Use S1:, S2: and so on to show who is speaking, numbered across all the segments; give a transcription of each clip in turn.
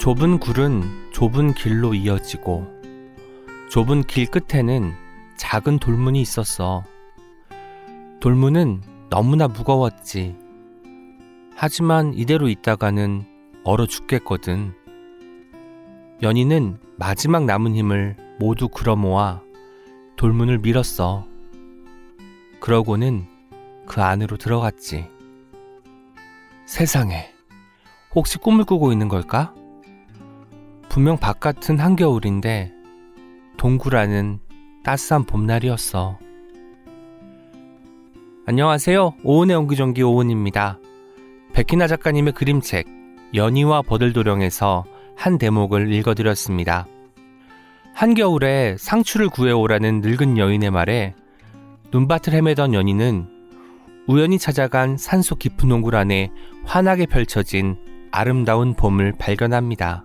S1: 좁은 굴은 좁은 길로 이어지고 좁은 길 끝에는 작은 돌문이 있었어. 돌문은 너무나 무거웠지. 하지만 이대로 있다가는 얼어 죽겠거든. 연희는 마지막 남은 힘을 모두 끌어모아 돌문을 밀었어. 그러고는 그 안으로 들어갔지. 세상에, 혹시 꿈을 꾸고 있는 걸까? 분명 바깥은 한겨울인데 동굴안은 따스한 봄날이었어. 안녕하세요. 오은의 옹기종기 오은입니다. 백희나 작가님의 그림책 연희와 버들도령에서 한 대목을 읽어드렸습니다. 한겨울에 상추를 구해오라는 늙은 여인의 말에 눈밭을 헤매던 연희는 우연히 찾아간 산속 깊은 동굴 안에 환하게 펼쳐진 아름다운 봄을 발견합니다.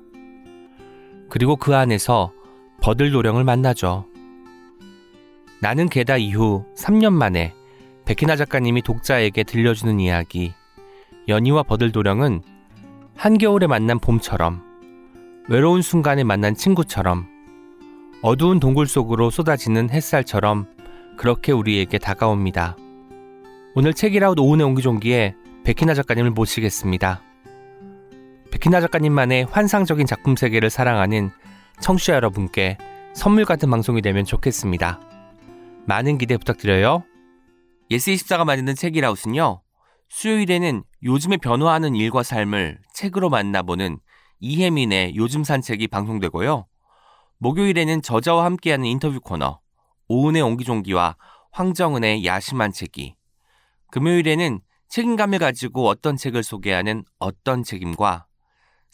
S1: 그리고 그 안에서 버들도령을 만나죠. 나는 게다 이후 3년 만에 백희나 작가님이 독자에게 들려주는 이야기 연희와 버들도령은 한겨울에 만난 봄처럼 외로운 순간에 만난 친구처럼 어두운 동굴 속으로 쏟아지는 햇살처럼 그렇게 우리에게 다가옵니다. 오늘 책읽아웃 오은의 옹기종기에 백희나 작가님을 모시겠습니다. 백희나 작가님만의 환상적인 작품 세계를 사랑하는 청취자 여러분께 선물 같은 방송이 되면 좋겠습니다. 많은 기대 부탁드려요. 예스24가 만드는 책읽아웃은요. 수요일에는 요즘에 변화하는 일과 삶을 책으로 만나보는 이혜민의 요즘 산책이 방송되고요. 목요일에는 저자와 함께하는 인터뷰 코너 오은의 옹기종기와 황정은의 야심한 책이 금요일에는 책임감을 가지고 어떤 책을 소개하는 어떤 책임과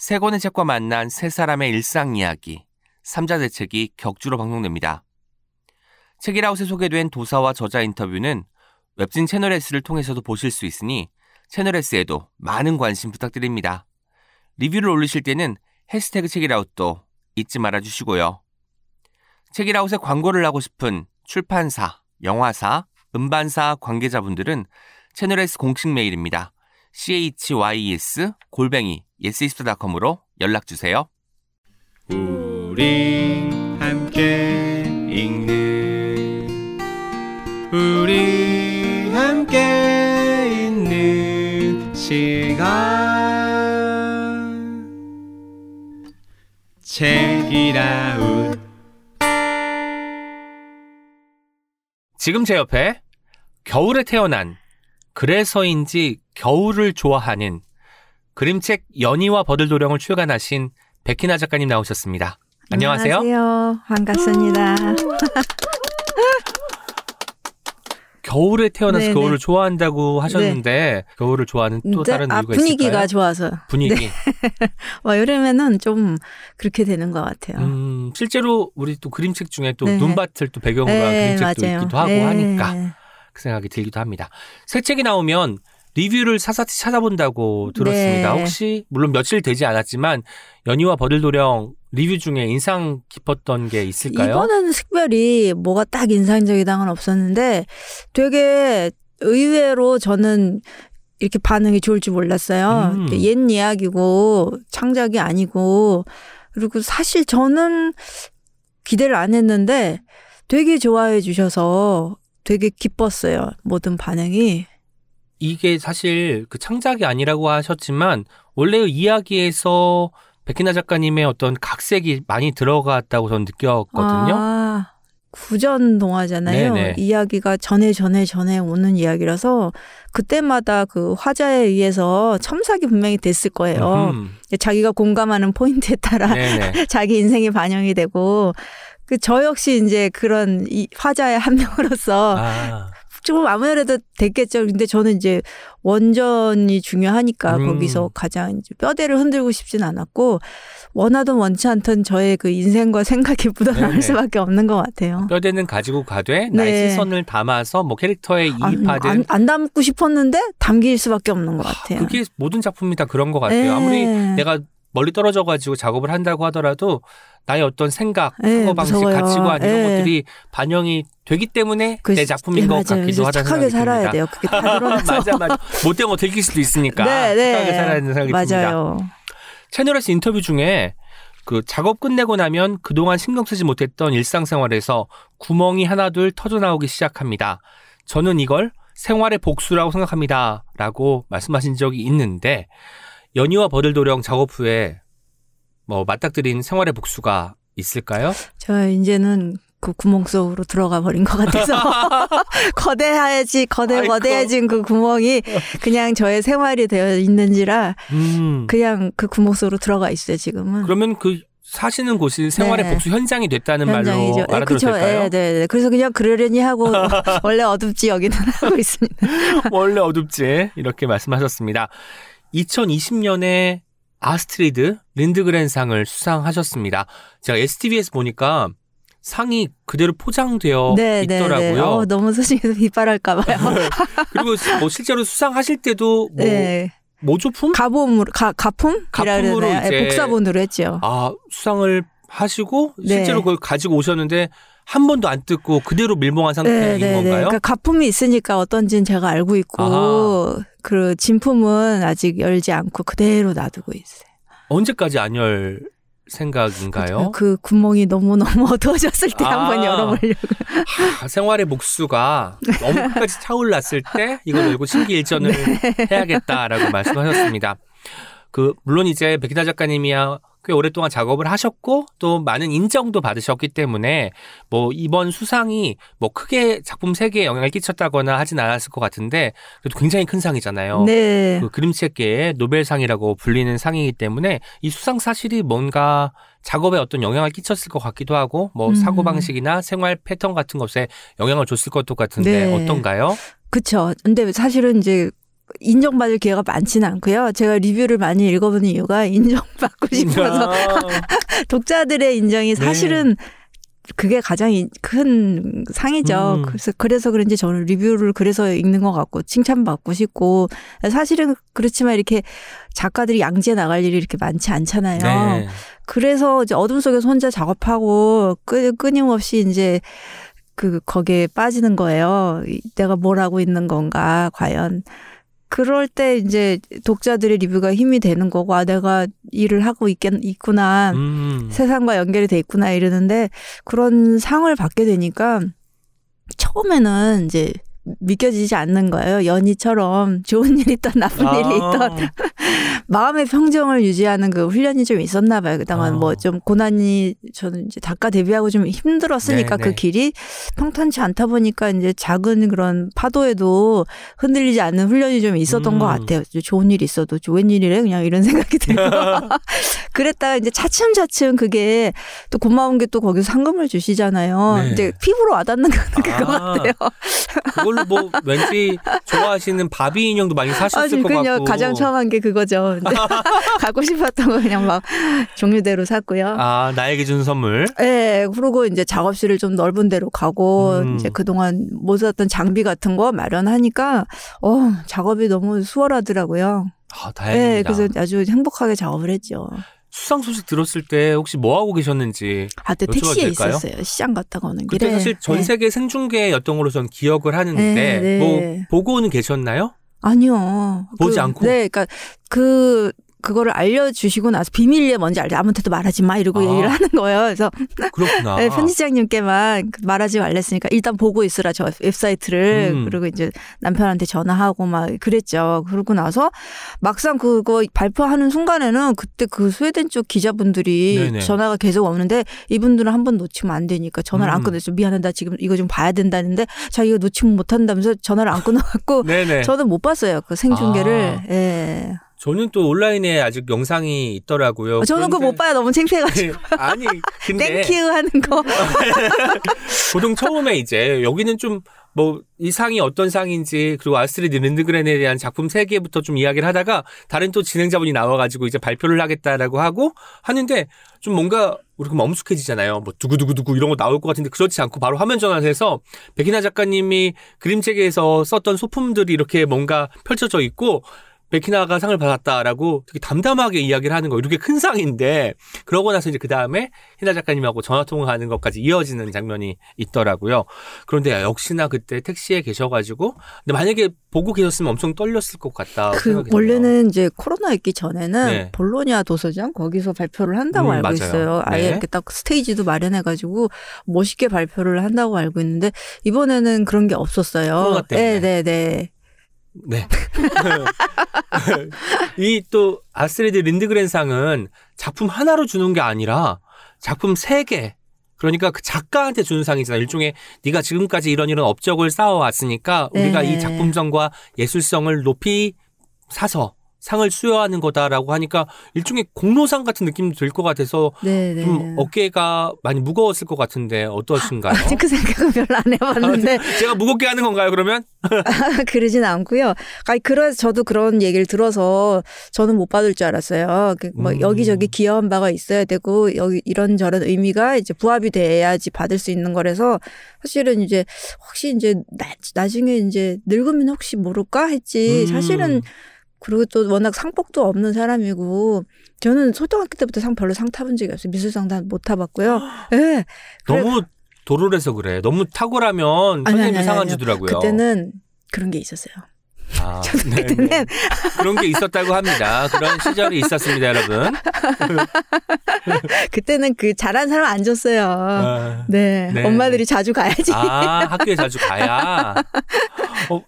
S1: 세 권의 책과 만난 세 사람의 일상 이야기 삼자대책이 격주로 방송됩니다. 책이라웃에 소개된 도사와 저자 인터뷰는 웹진 채널 S를 통해서도 보실 수 있으니 채널 S에도 많은 관심 부탁드립니다. 리뷰를 올리실 때는 해시태그 책이라웃도 잊지 말아주시고요. 책이라웃에 광고를 하고 싶은 출판사, 영화사, 음반사 관계자분들은 채널 S 공식 메일입니다. Chys 골뱅이 yes24.com으로 연락 주세요.
S2: 우리 함께 읽는 우리 함께 있는 시간 책이라웃
S1: 지금 제 옆에 겨울에 태어난 그래서인지 겨울을 좋아하는 그림책 연희와 버들도령을 출간하신 백희나 작가님 나오셨습니다. 안녕하세요.
S3: 안녕하세요. 반갑습니다.
S1: 겨울에 태어나서
S3: 네네.
S1: 겨울을 좋아한다고 하셨는데 겨울을 좋아하는 또 다른
S3: 아,
S1: 이유가
S3: 분위기가
S1: 있을까요?
S3: 좋아서.
S1: 분위기.
S3: 와, 여름에는 좀 그렇게 되는 것 같아요.
S1: 음, 실제로 우리 또 그림책 중에 또
S3: 네.
S1: 눈밭을 또 배경으로 한
S3: 네,
S1: 그림책도
S3: 맞아요.
S1: 있기도 하고
S3: 네.
S1: 하니까 그 생각이 들기도 합니다. 새 책이 나오면 리뷰를 사사히 찾아본다고 들었습니다.
S3: 네.
S1: 혹시 물론 며칠 되지 않았지만 연희와 버들도령 리뷰 중에 인상 깊었던 게 있을까요?
S3: 이번에는 특별히 뭐가 딱 인상적이다는 건 없었는데 되게 의외로 저는 이렇게 반응이 좋을 줄 몰랐어요.
S1: 음.
S3: 옛 이야기고 창작이 아니고 그리고 사실 저는 기대를 안 했는데 되게 좋아해 주셔서 되게 기뻤어요. 모든 반응이.
S1: 이게 사실 그 창작이 아니라고 하셨지만 원래의 이야기에서 백희나 작가님의 어떤 각색이 많이 들어갔다고 저는 느꼈거든요.
S3: 아, 구전 동화잖아요.
S1: 네네.
S3: 이야기가 전에 전에 전에 오는 이야기라서 그때마다 그 화자에 의해서 첨삭이 분명히 됐을 거예요.
S1: 음,
S3: 자기가 공감하는 포인트에 따라
S1: 네네.
S3: 자기 인생이 반영이 되고 그 저 역시 이제 그런 이 화자의 한 명으로서
S1: 아,
S3: 조금 아무래도 됐겠죠. 근데 저는 이제 원전이 중요하니까
S1: 음.
S3: 거기서 가장 이제 뼈대를 흔들고 싶진 않았고 원하든 원치 않든 저의 그 인생과 생각이 묻어나올
S1: 네네.
S3: 수밖에 없는 것 같아요.
S1: 뼈대는 가지고 가되 나의
S3: 네.
S1: 시선을 담아서 뭐 캐릭터에
S3: 안,
S1: 이입하든
S3: 안, 안 담고 싶었는데 담길 수밖에 없는 것 같아요.
S1: 그게 모든 작품이 다 그런 것 같아요.
S3: 네.
S1: 아무리 내가 멀리 떨어져 가지고 작업을 한다고 하더라도 나의 어떤 생각,
S3: 네,
S1: 사고 방식,
S3: 무서워요.
S1: 가치관 이런
S3: 네.
S1: 것들이 반영이 되기 때문에
S3: 그
S1: 내 작품인
S3: 예,
S1: 것
S3: 맞아요.
S1: 같기도 하다는
S3: 착하게
S1: 생각이
S3: 살아야
S1: 듭니다.
S3: 돼요. 그게 다 드러나서.
S1: 맞아, 맞아. 못된 거 들킬 수도 있으니까
S3: 네, 네.
S1: 착하게 살아야 되는 생각이 듭니다.
S3: 맞아요.
S1: 채널에서 인터뷰 중에 그 작업 끝내고 나면 그동안 신경 쓰지 못했던 일상생활에서 구멍이 하나둘 터져 나오기 시작합니다. 저는 이걸 생활의 복수라고 생각합니다. 라고 말씀하신 적이 있는데, 연희와 버들도령 작업 후에 뭐 맞닥뜨린 생활의 복수가 있을까요?
S3: 저 이제는 그 구멍 속으로 들어가 버린 것 같아서 거대해지 거대. 거대해진 그 구멍이 그냥 저의 생활이 되어 있는지라
S1: 음.
S3: 그냥 그 구멍 속으로 들어가 있어요 지금은.
S1: 그러면 그 사시는 곳이 생활의
S3: 네.
S1: 복수 현장이 됐다는
S3: 현장이죠.
S1: 말로
S3: 예,
S1: 알아들어도
S3: 그쵸.
S1: 될까요?
S3: 예, 네, 네. 그래서 그냥 그러려니 하고 원래 어둡지 여기는 하고 있습니다.
S1: 원래 어둡지 이렇게 말씀하셨습니다. 2020년에 아스트리드 린드그렌상을 수상하셨습니다. 제가 STV에서 보니까 상이 그대로 포장되어
S3: 네, 네,
S1: 있더라고요.
S3: 네. 어, 너무 소식에서 빗발할까봐요.
S1: 그리고 뭐 실제로 수상하실 때도 뭐
S3: 네.
S1: 모조품
S3: 가품으로 가 가품이라
S1: 가품으로? 이제-
S3: 예, 복사본으로 했죠.
S1: 아 수상을 하시고
S3: 네.
S1: 실제로 그걸 가지고 오셨는데 한 번도 안 뜯고 그대로 밀봉한 상태인 건가요?
S3: 그러니까 가품이 있으니까 어떤지는 제가 알고 있고
S1: 아하.
S3: 그 진품은 아직 열지 않고 그대로 놔두고 있어요.
S1: 언제까지 안 열 생각인가요?
S3: 그 구멍이 너무 너무 어두워졌을 때
S1: 아.
S3: 한번 열어보려고.
S1: 하, 생활의 복수가 너무 끝까지 차올랐을 때 이걸 열고 심기일전을
S3: 네.
S1: 해야겠다라고 말씀하셨습니다. 그 물론 이제 백기다 작가님이야 꽤 오랫동안 작업을 하셨고 또 많은 인정도 받으셨기 때문에 뭐 이번 수상이 뭐 크게 작품 세계에 영향을 끼쳤다거나 하진 않았을 것 같은데 그래도 굉장히 큰 상이잖아요.
S3: 네.
S1: 그 그림책계의 노벨상이라고 불리는 상이기 때문에 이 수상 사실이 뭔가 작업에 어떤 영향을 끼쳤을 것 같기도 하고 뭐
S3: 음.
S1: 사고 방식이나 생활 패턴 같은 것에 영향을 줬을 것도 같은데
S3: 네.
S1: 어떤가요?
S3: 그쵸. 근데 사실은 이제 인정받을 기회가 많지는 않고요. 제가 리뷰를 많이 읽어보는 이유가 인정받고 싶어서
S1: 아,
S3: 독자들의 인정이
S1: 네.
S3: 사실은 그게 가장 이- 큰 상이죠.
S1: 음.
S3: 그래서 그래서 그런지 저는 리뷰를 그래서 읽는 것 같고 칭찬받고 싶고 사실은 그렇지만 이렇게 작가들이 양지에 나갈 일이 이렇게 많지 않잖아요.
S1: 네.
S3: 그래서 이제 어둠 속에서 혼자 작업하고 끄, 끊임없이 이제 그 거기에 빠지는 거예요. 이- 내가 뭘 하고 있는 건가 과연. 그럴 때 이제 독자들의 리뷰가 힘이 되는 거고 아 내가 일을 하고 있겠, 있구나.
S1: 음.
S3: 세상과 연결이 돼 있구나 이러는데 그런 상을 받게 되니까 처음에는 이제 믿겨지지 않는 거예요. 연희처럼 좋은 일이 있던 나쁜
S1: 아.
S3: 일이 있던 마음의 평정을 유지하는 그 훈련이 좀 있었나 봐요. 그동안
S1: 아.
S3: 뭐좀 고난이 저는 이제 작가 데뷔하고 좀 힘들었으니까
S1: 네,
S3: 그
S1: 네.
S3: 길이 평탄치 않다 보니까 이제 작은 그런 파도에도 흔들리지 않는 훈련이 좀 있었던
S1: 음.
S3: 것 같아요. 좋은 일이 있어도 웬일이래 그냥 이런 생각이 들고 그랬다가 이제 차츰차츰 그게 또 고마운 게 또 거기서 상금을 주시잖아요.
S1: 네.
S3: 이제 피부로 와닿는 건 그거
S1: 아.
S3: 같아요.
S1: 그걸로 뭐 왠지 좋아하시는 바비 인형도 많이 사셨을
S3: 아니
S1: 것
S3: 그냥
S1: 같고.
S3: 가장 처음 한 게 그거죠. 갖고 싶었던 거 그냥 막 종류대로 샀고요.
S1: 아 나에게 준 선물.
S3: 네, 그리고 이제 작업실을 좀 넓은 데로 가고
S1: 음.
S3: 이제 그동안 못 썼던 장비 같은 거 마련하니까 어 작업이 너무 수월하더라고요.
S1: 아 다행입니다.
S3: 네, 그래서 아주 행복하게 작업을 했죠.
S1: 수상 소식 들었을 때 혹시 뭐 하고 계셨는지
S3: 아, 때
S1: 여쭤봐도
S3: 택시에
S1: 될까요?
S3: 있었어요. 시장 갔다가 오는
S1: 그때
S3: 길에.
S1: 사실 전
S3: 네.
S1: 세계 생중계였던 걸로 전 기억을 하는데
S3: 네, 네.
S1: 뭐 보고는 계셨나요?
S3: 아니요.
S1: 보지
S3: 그,
S1: 않고?
S3: 네, 그러니까 그 그거를 알려주시고 나서 비밀리에 뭔지 알때 아무한테도 말하지 마 이러고
S1: 아.
S3: 얘기를 하는 거예요. 그래서
S1: 그렇구나.
S3: 네, 편집장님께만 그 말하지 말랬으니까 일단 보고 있으라 저 웹사이트를
S1: 음.
S3: 그리고 이제 남편한테 전화하고 막 그랬죠. 그러고 나서 막상 그거 발표하는 순간에는 그때 그 스웨덴 쪽 기자분들이
S1: 네네.
S3: 전화가 계속 오는데 이분들은 한 번 놓치면 안 되니까 전화를
S1: 음.
S3: 안 끊었죠. 미안해 나 지금 이거 좀 봐야 된다는데 자 이거 놓치면 못 한다면서 전화를 안 끊어갖고. 저는 못 봤어요 그 생중계를.
S1: 아.
S3: 예.
S1: 저는 또 온라인에 아직 영상이 있더라고요.
S3: 저는 그거 못
S1: 그런데-
S3: 봐요. 너무 창피해가지고
S1: 아니 근데
S3: thank you 하는 거.
S1: 보통 처음에 이제 여기는 좀 뭐 이 상이 어떤 상인지 그리고 아스트리드 린드그렌에 대한 작품 세계부터 좀 이야기를 하다가 다른 또 진행자분이 나와가지고 이제 발표를 하겠다라고 하고 하는데 좀 뭔가 우리가 멈숙해지잖아요. 뭐 두구두구두구 이런 거 나올 것 같은데 그렇지 않고 바로 화면 전환을 해서 백이나 작가님이 그림책에서 썼던 소품들이 이렇게 뭔가 펼쳐져 있고 베키나가 상을 받았다라고 되게 담담하게 이야기를 하는 거 이렇게 큰 상인데 그러고 나서 이제 그 다음에 희나 작가님하고 전화 통화하는 것까지 이어지는 장면이 있더라고요. 그런데 역시나 그때 택시에 계셔가지고 근데 만약에 보고 계셨으면 엄청 떨렸을 것 같다.
S3: 그. 원래는 이제 코로나 있기 전에는
S1: 네.
S3: 볼로냐 도서관 거기서 발표를 한다고
S1: 음,
S3: 알고
S1: 맞아요.
S3: 있어요. 아예
S1: 네.
S3: 이렇게 딱 스테이지도 마련해가지고 멋있게 발표를 한다고 알고 있는데 이번에는 그런 게 없었어요.
S1: 코로나 때문에.
S3: 네, 네, 네.
S1: 네. 이 또 아스트리드 린드그렌 상은 작품 하나로 주는 게 아니라 작품 세 개. 그러니까 그 작가한테 주는 상이잖아. 일종의 네가 지금까지 이런 이런 업적을 쌓아왔으니까 우리가
S3: 네.
S1: 이 작품성과 예술성을 높이 사서 상을 수여하는 거다라고 하니까 일종의 공로상 같은 느낌도 들 것 같아서
S3: 네, 네.
S1: 좀 어깨가 많이 무거웠을 것 같은데 어떠신가요?
S3: 아직 그 생각은 별로 안 해봤는데
S1: 제가 무겁게 하는 건가요, 그러면?
S3: 그러진 않고요. 아니 그래서 저도 그런 얘기를 들어서 저는 못 받을 줄 알았어요. 그뭐
S1: 음.
S3: 여기저기 귀여운 바가 있어야 되고 여기 이런 저런 의미가 이제 부합이 돼야지 받을 수 있는 거라서 사실은 이제 혹시 이제 나, 나중에 이제 늙으면 혹시 모를까 했지.
S1: 음.
S3: 사실은 그리고 또 워낙 상복도 없는 사람이고 저는 초등학교 때부터 상 별로 상 타본 적이 없어요. 미술상 못 타봤고요. 예. 네.
S1: 너무 도로래서 그래. 너무 탁월하면 선생님이 상안 주더라고요.
S3: 그때는 그런 게 있었어요.
S1: 아, 네, 네.
S3: 때는
S1: 그런 게 있었다고 합니다. 그런 시절이 있었습니다, 여러분.
S3: 그때는 그 잘한 사람 안 줬어요.
S1: 아,
S3: 네.
S1: 네.
S3: 엄마들이 자주 가야지.
S1: 아, 학교에 자주 가야. 어,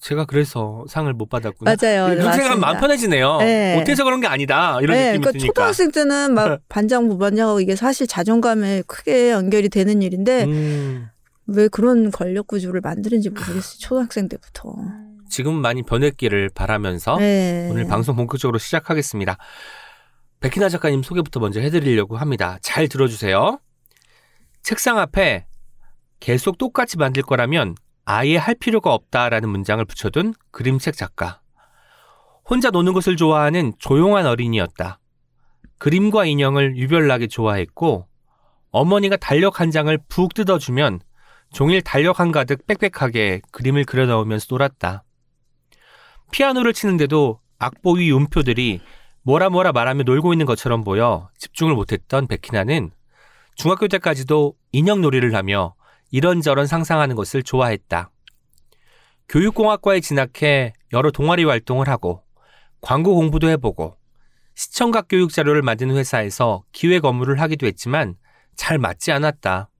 S1: 제가 그래서 상을 못 받았구나.
S3: 맞아요.
S1: 눈생각
S3: 맞습니다.
S1: 마음 편해지네요.
S3: 네.
S1: 못해서 그런 게 아니다. 이런
S3: 네,
S1: 느낌이
S3: 그러니까
S1: 드니까.
S3: 초등학생 때는 막 반장 부반장하고 이게 사실 자존감에 크게 연결이 되는 일인데
S1: 음,
S3: 왜 그런 권력 구조를 만드는지 모르겠어요. 초등학생 때부터.
S1: 지금 많이 변했기를 바라면서
S3: 네.
S1: 오늘 방송 본격적으로 시작하겠습니다. 백희나 작가님 소개부터 먼저 해드리려고 합니다. 잘 들어주세요. 책상 앞에 계속 똑같이 만들 거라면 아예 할 필요가 없다라는 문장을 붙여둔 그림책 작가. 혼자 노는 것을 좋아하는 조용한 어린이였다. 그림과 인형을 유별나게 좋아했고 어머니가 달력 한 장을 푹 뜯어주면 종일 달력 한 가득 빽빽하게 그림을 그려 넣으면서 놀았다. 피아노를 치는데도 악보 위 음표들이 뭐라 뭐라 말하며 놀고 있는 것처럼 보여 집중을 못했던 백희나는 중학교 때까지도 인형놀이를 하며 이런저런 상상하는 것을 좋아했다. 교육공학과에 진학해 여러 동아리 활동을 하고 광고 공부도 해보고 시청각 교육 자료를 만드는 회사에서 기획 업무를 하기도 했지만 잘 맞지 않았다.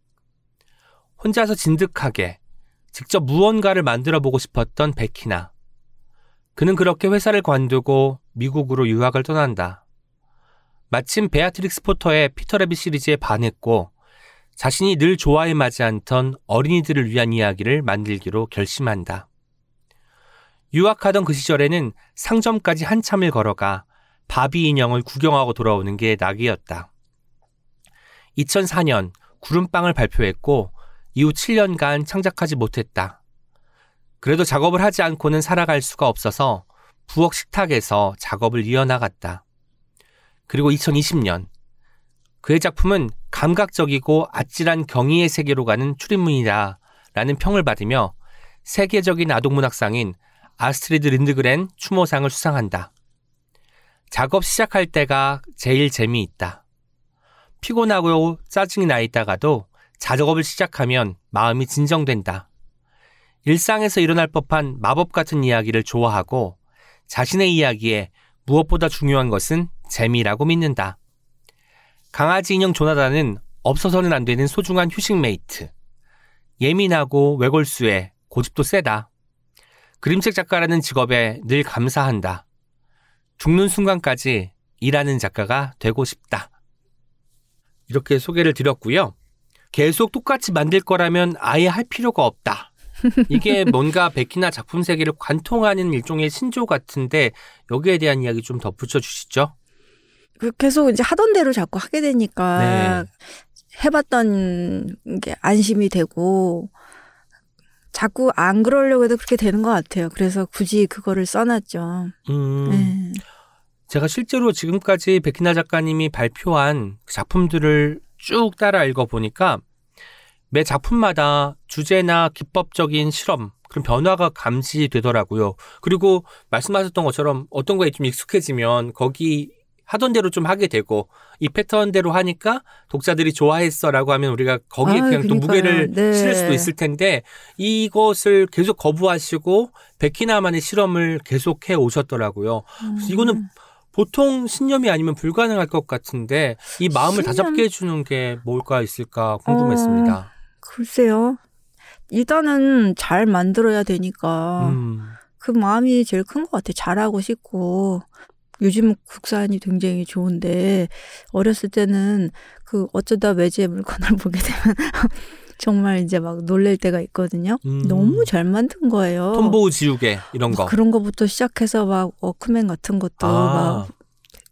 S1: 혼자서 진득하게 직접 무언가를 만들어 보고 싶었던 백희나. 그는 그렇게 회사를 관두고 미국으로 유학을 떠난다. 마침 베아트릭스 포터의 피터 래빗 시리즈에 반했고 자신이 늘 좋아해 마지 않던 어린이들을 위한 이야기를 만들기로 결심한다. 유학하던 그 시절에는 상점까지 한참을 걸어가 바비 인형을 구경하고 돌아오는 게 낙이었다. 2004년 구름빵을 발표했고 이후 7년간 창작하지 못했다. 그래도 작업을 하지 않고는 살아갈 수가 없어서 부엌 식탁에서 작업을 이어나갔다. 그리고 2020년 그의 작품은 감각적이고 아찔한 경이의 세계로 가는 출입문이다 라는 평을 받으며 세계적인 아동문학상인 아스트리드 린드그렌 추모상을 수상한다. 작업 시작할 때가 제일 재미있다. 피곤하고 짜증이 나 있다가도 작업을 시작하면 마음이 진정된다. 일상에서 일어날 법한 마법 같은 이야기를 좋아하고 자신의 이야기에 무엇보다 중요한 것은 재미라고 믿는다. 강아지 인형 조나단은 없어서는 안 되는 소중한 휴식 mate. 예민하고 외골수에 고집도 세다. 그림책 작가라는 직업에 늘 감사한다. 죽는 순간까지 일하는 작가가 되고 싶다. 이렇게 소개를 드렸고요. 계속 똑같이 만들 거라면 아예 할 필요가 없다. 이게 뭔가 백희나 작품 세계를 관통하는 일종의 신조 같은데 여기에 대한 이야기 좀더 붙여 주시죠.
S3: 그 계속 이제 하던 대로 자꾸 하게 되니까
S1: 네.
S3: 해봤던 게 안심이 되고 자꾸 안 그러려고 해도 그렇게 되는 것 같아요. 그래서 굳이 그거를 써놨죠.
S1: 음,
S3: 네.
S1: 제가 실제로 지금까지 백희나 작가님이 발표한 작품들을 쭉 따라 읽어보니까 매 작품마다 주제나 기법적인 실험 그런 변화가 감지되더라고요. 그리고 말씀하셨던 것처럼 어떤 거에 좀 익숙해지면 거기 하던 대로 좀 하게 되고 이 패턴대로 하니까 독자들이 좋아했어라고 하면 우리가 거기에
S3: 아유,
S1: 그냥 또
S3: 그러니까요.
S1: 무게를
S3: 네.
S1: 실을 수도 있을 텐데 이것을 계속 거부하시고 백희나만의 실험을 계속해 오셨더라고요. 그래서 이거는 보통 신념이 아니면 불가능할 것 같은데 이 마음을
S3: 신념?
S1: 다잡게 해주는 게 뭘까 있을까 궁금했습니다.
S3: 글쎄요. 일단은 잘 만들어야 되니까
S1: 음,
S3: 그 마음이 제일 큰 것 같아요. 잘하고 싶고. 요즘 국산이 굉장히 좋은데 어렸을 때는 그 어쩌다 외제 물건을 보게 되면 정말 이제 막 놀랄 때가 있거든요.
S1: 음.
S3: 너무 잘 만든 거예요.
S1: 톰보우 지우개 이런 거.
S3: 막 그런 거부터 시작해서 막 워크맨 같은 것도
S1: 아.
S3: 막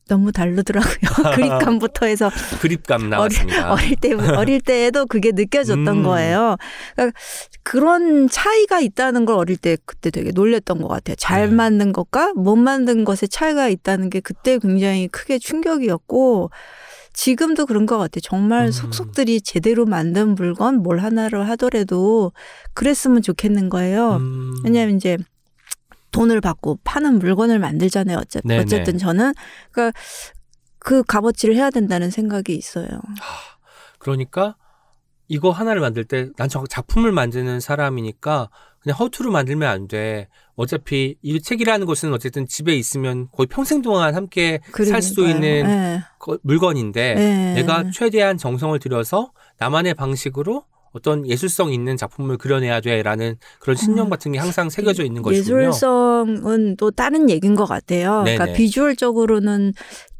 S3: 너무 다르더라고요. 그립감부터 해서
S1: 그립감 나왔습니다.
S3: 어릴 때 어릴 때에도 그게 느껴졌던
S1: 음.
S3: 거예요. 그러니까 그런 차이가 있다는 걸 어릴 때 그때 되게 놀랬던 것 같아요. 잘
S1: 네.
S3: 만든 것과 못 만든 것의 차이가 있다는 게 그때 굉장히 크게 충격이었고 지금도 그런 것 같아요. 정말
S1: 음.
S3: 속속들이 제대로 만든 물건 뭘 하나를 하더라도 그랬으면 좋겠는 거예요.
S1: 음.
S3: 왜냐하면 이제 돈을 받고 파는 물건을 만들잖아요. 어쨌,
S1: 네네.
S3: 어쨌든 저는 그러니까 그 값어치를 해야 된다는 생각이 있어요.
S1: 그러니까 이거 하나를 만들 때난 작품을 만드는 사람이니까 그냥 허투루 만들면 안 돼. 어차피 이 책이라는 것은 어쨌든 집에 있으면 거의 평생 동안 함께 살수
S3: 그러니까요.
S1: 있는
S3: 네.
S1: 거- 물건인데
S3: 네.
S1: 내가 최대한 정성을 들여서 나만의 방식으로 어떤 예술성 있는 작품을 그려내야 돼라는 그런 신념
S3: 음.
S1: 같은 게 항상 새겨져 있는 것이군요.
S3: 예술성은 또 다른 얘기인 것 같아요.
S1: 네네.
S3: 그러니까 비주얼적으로는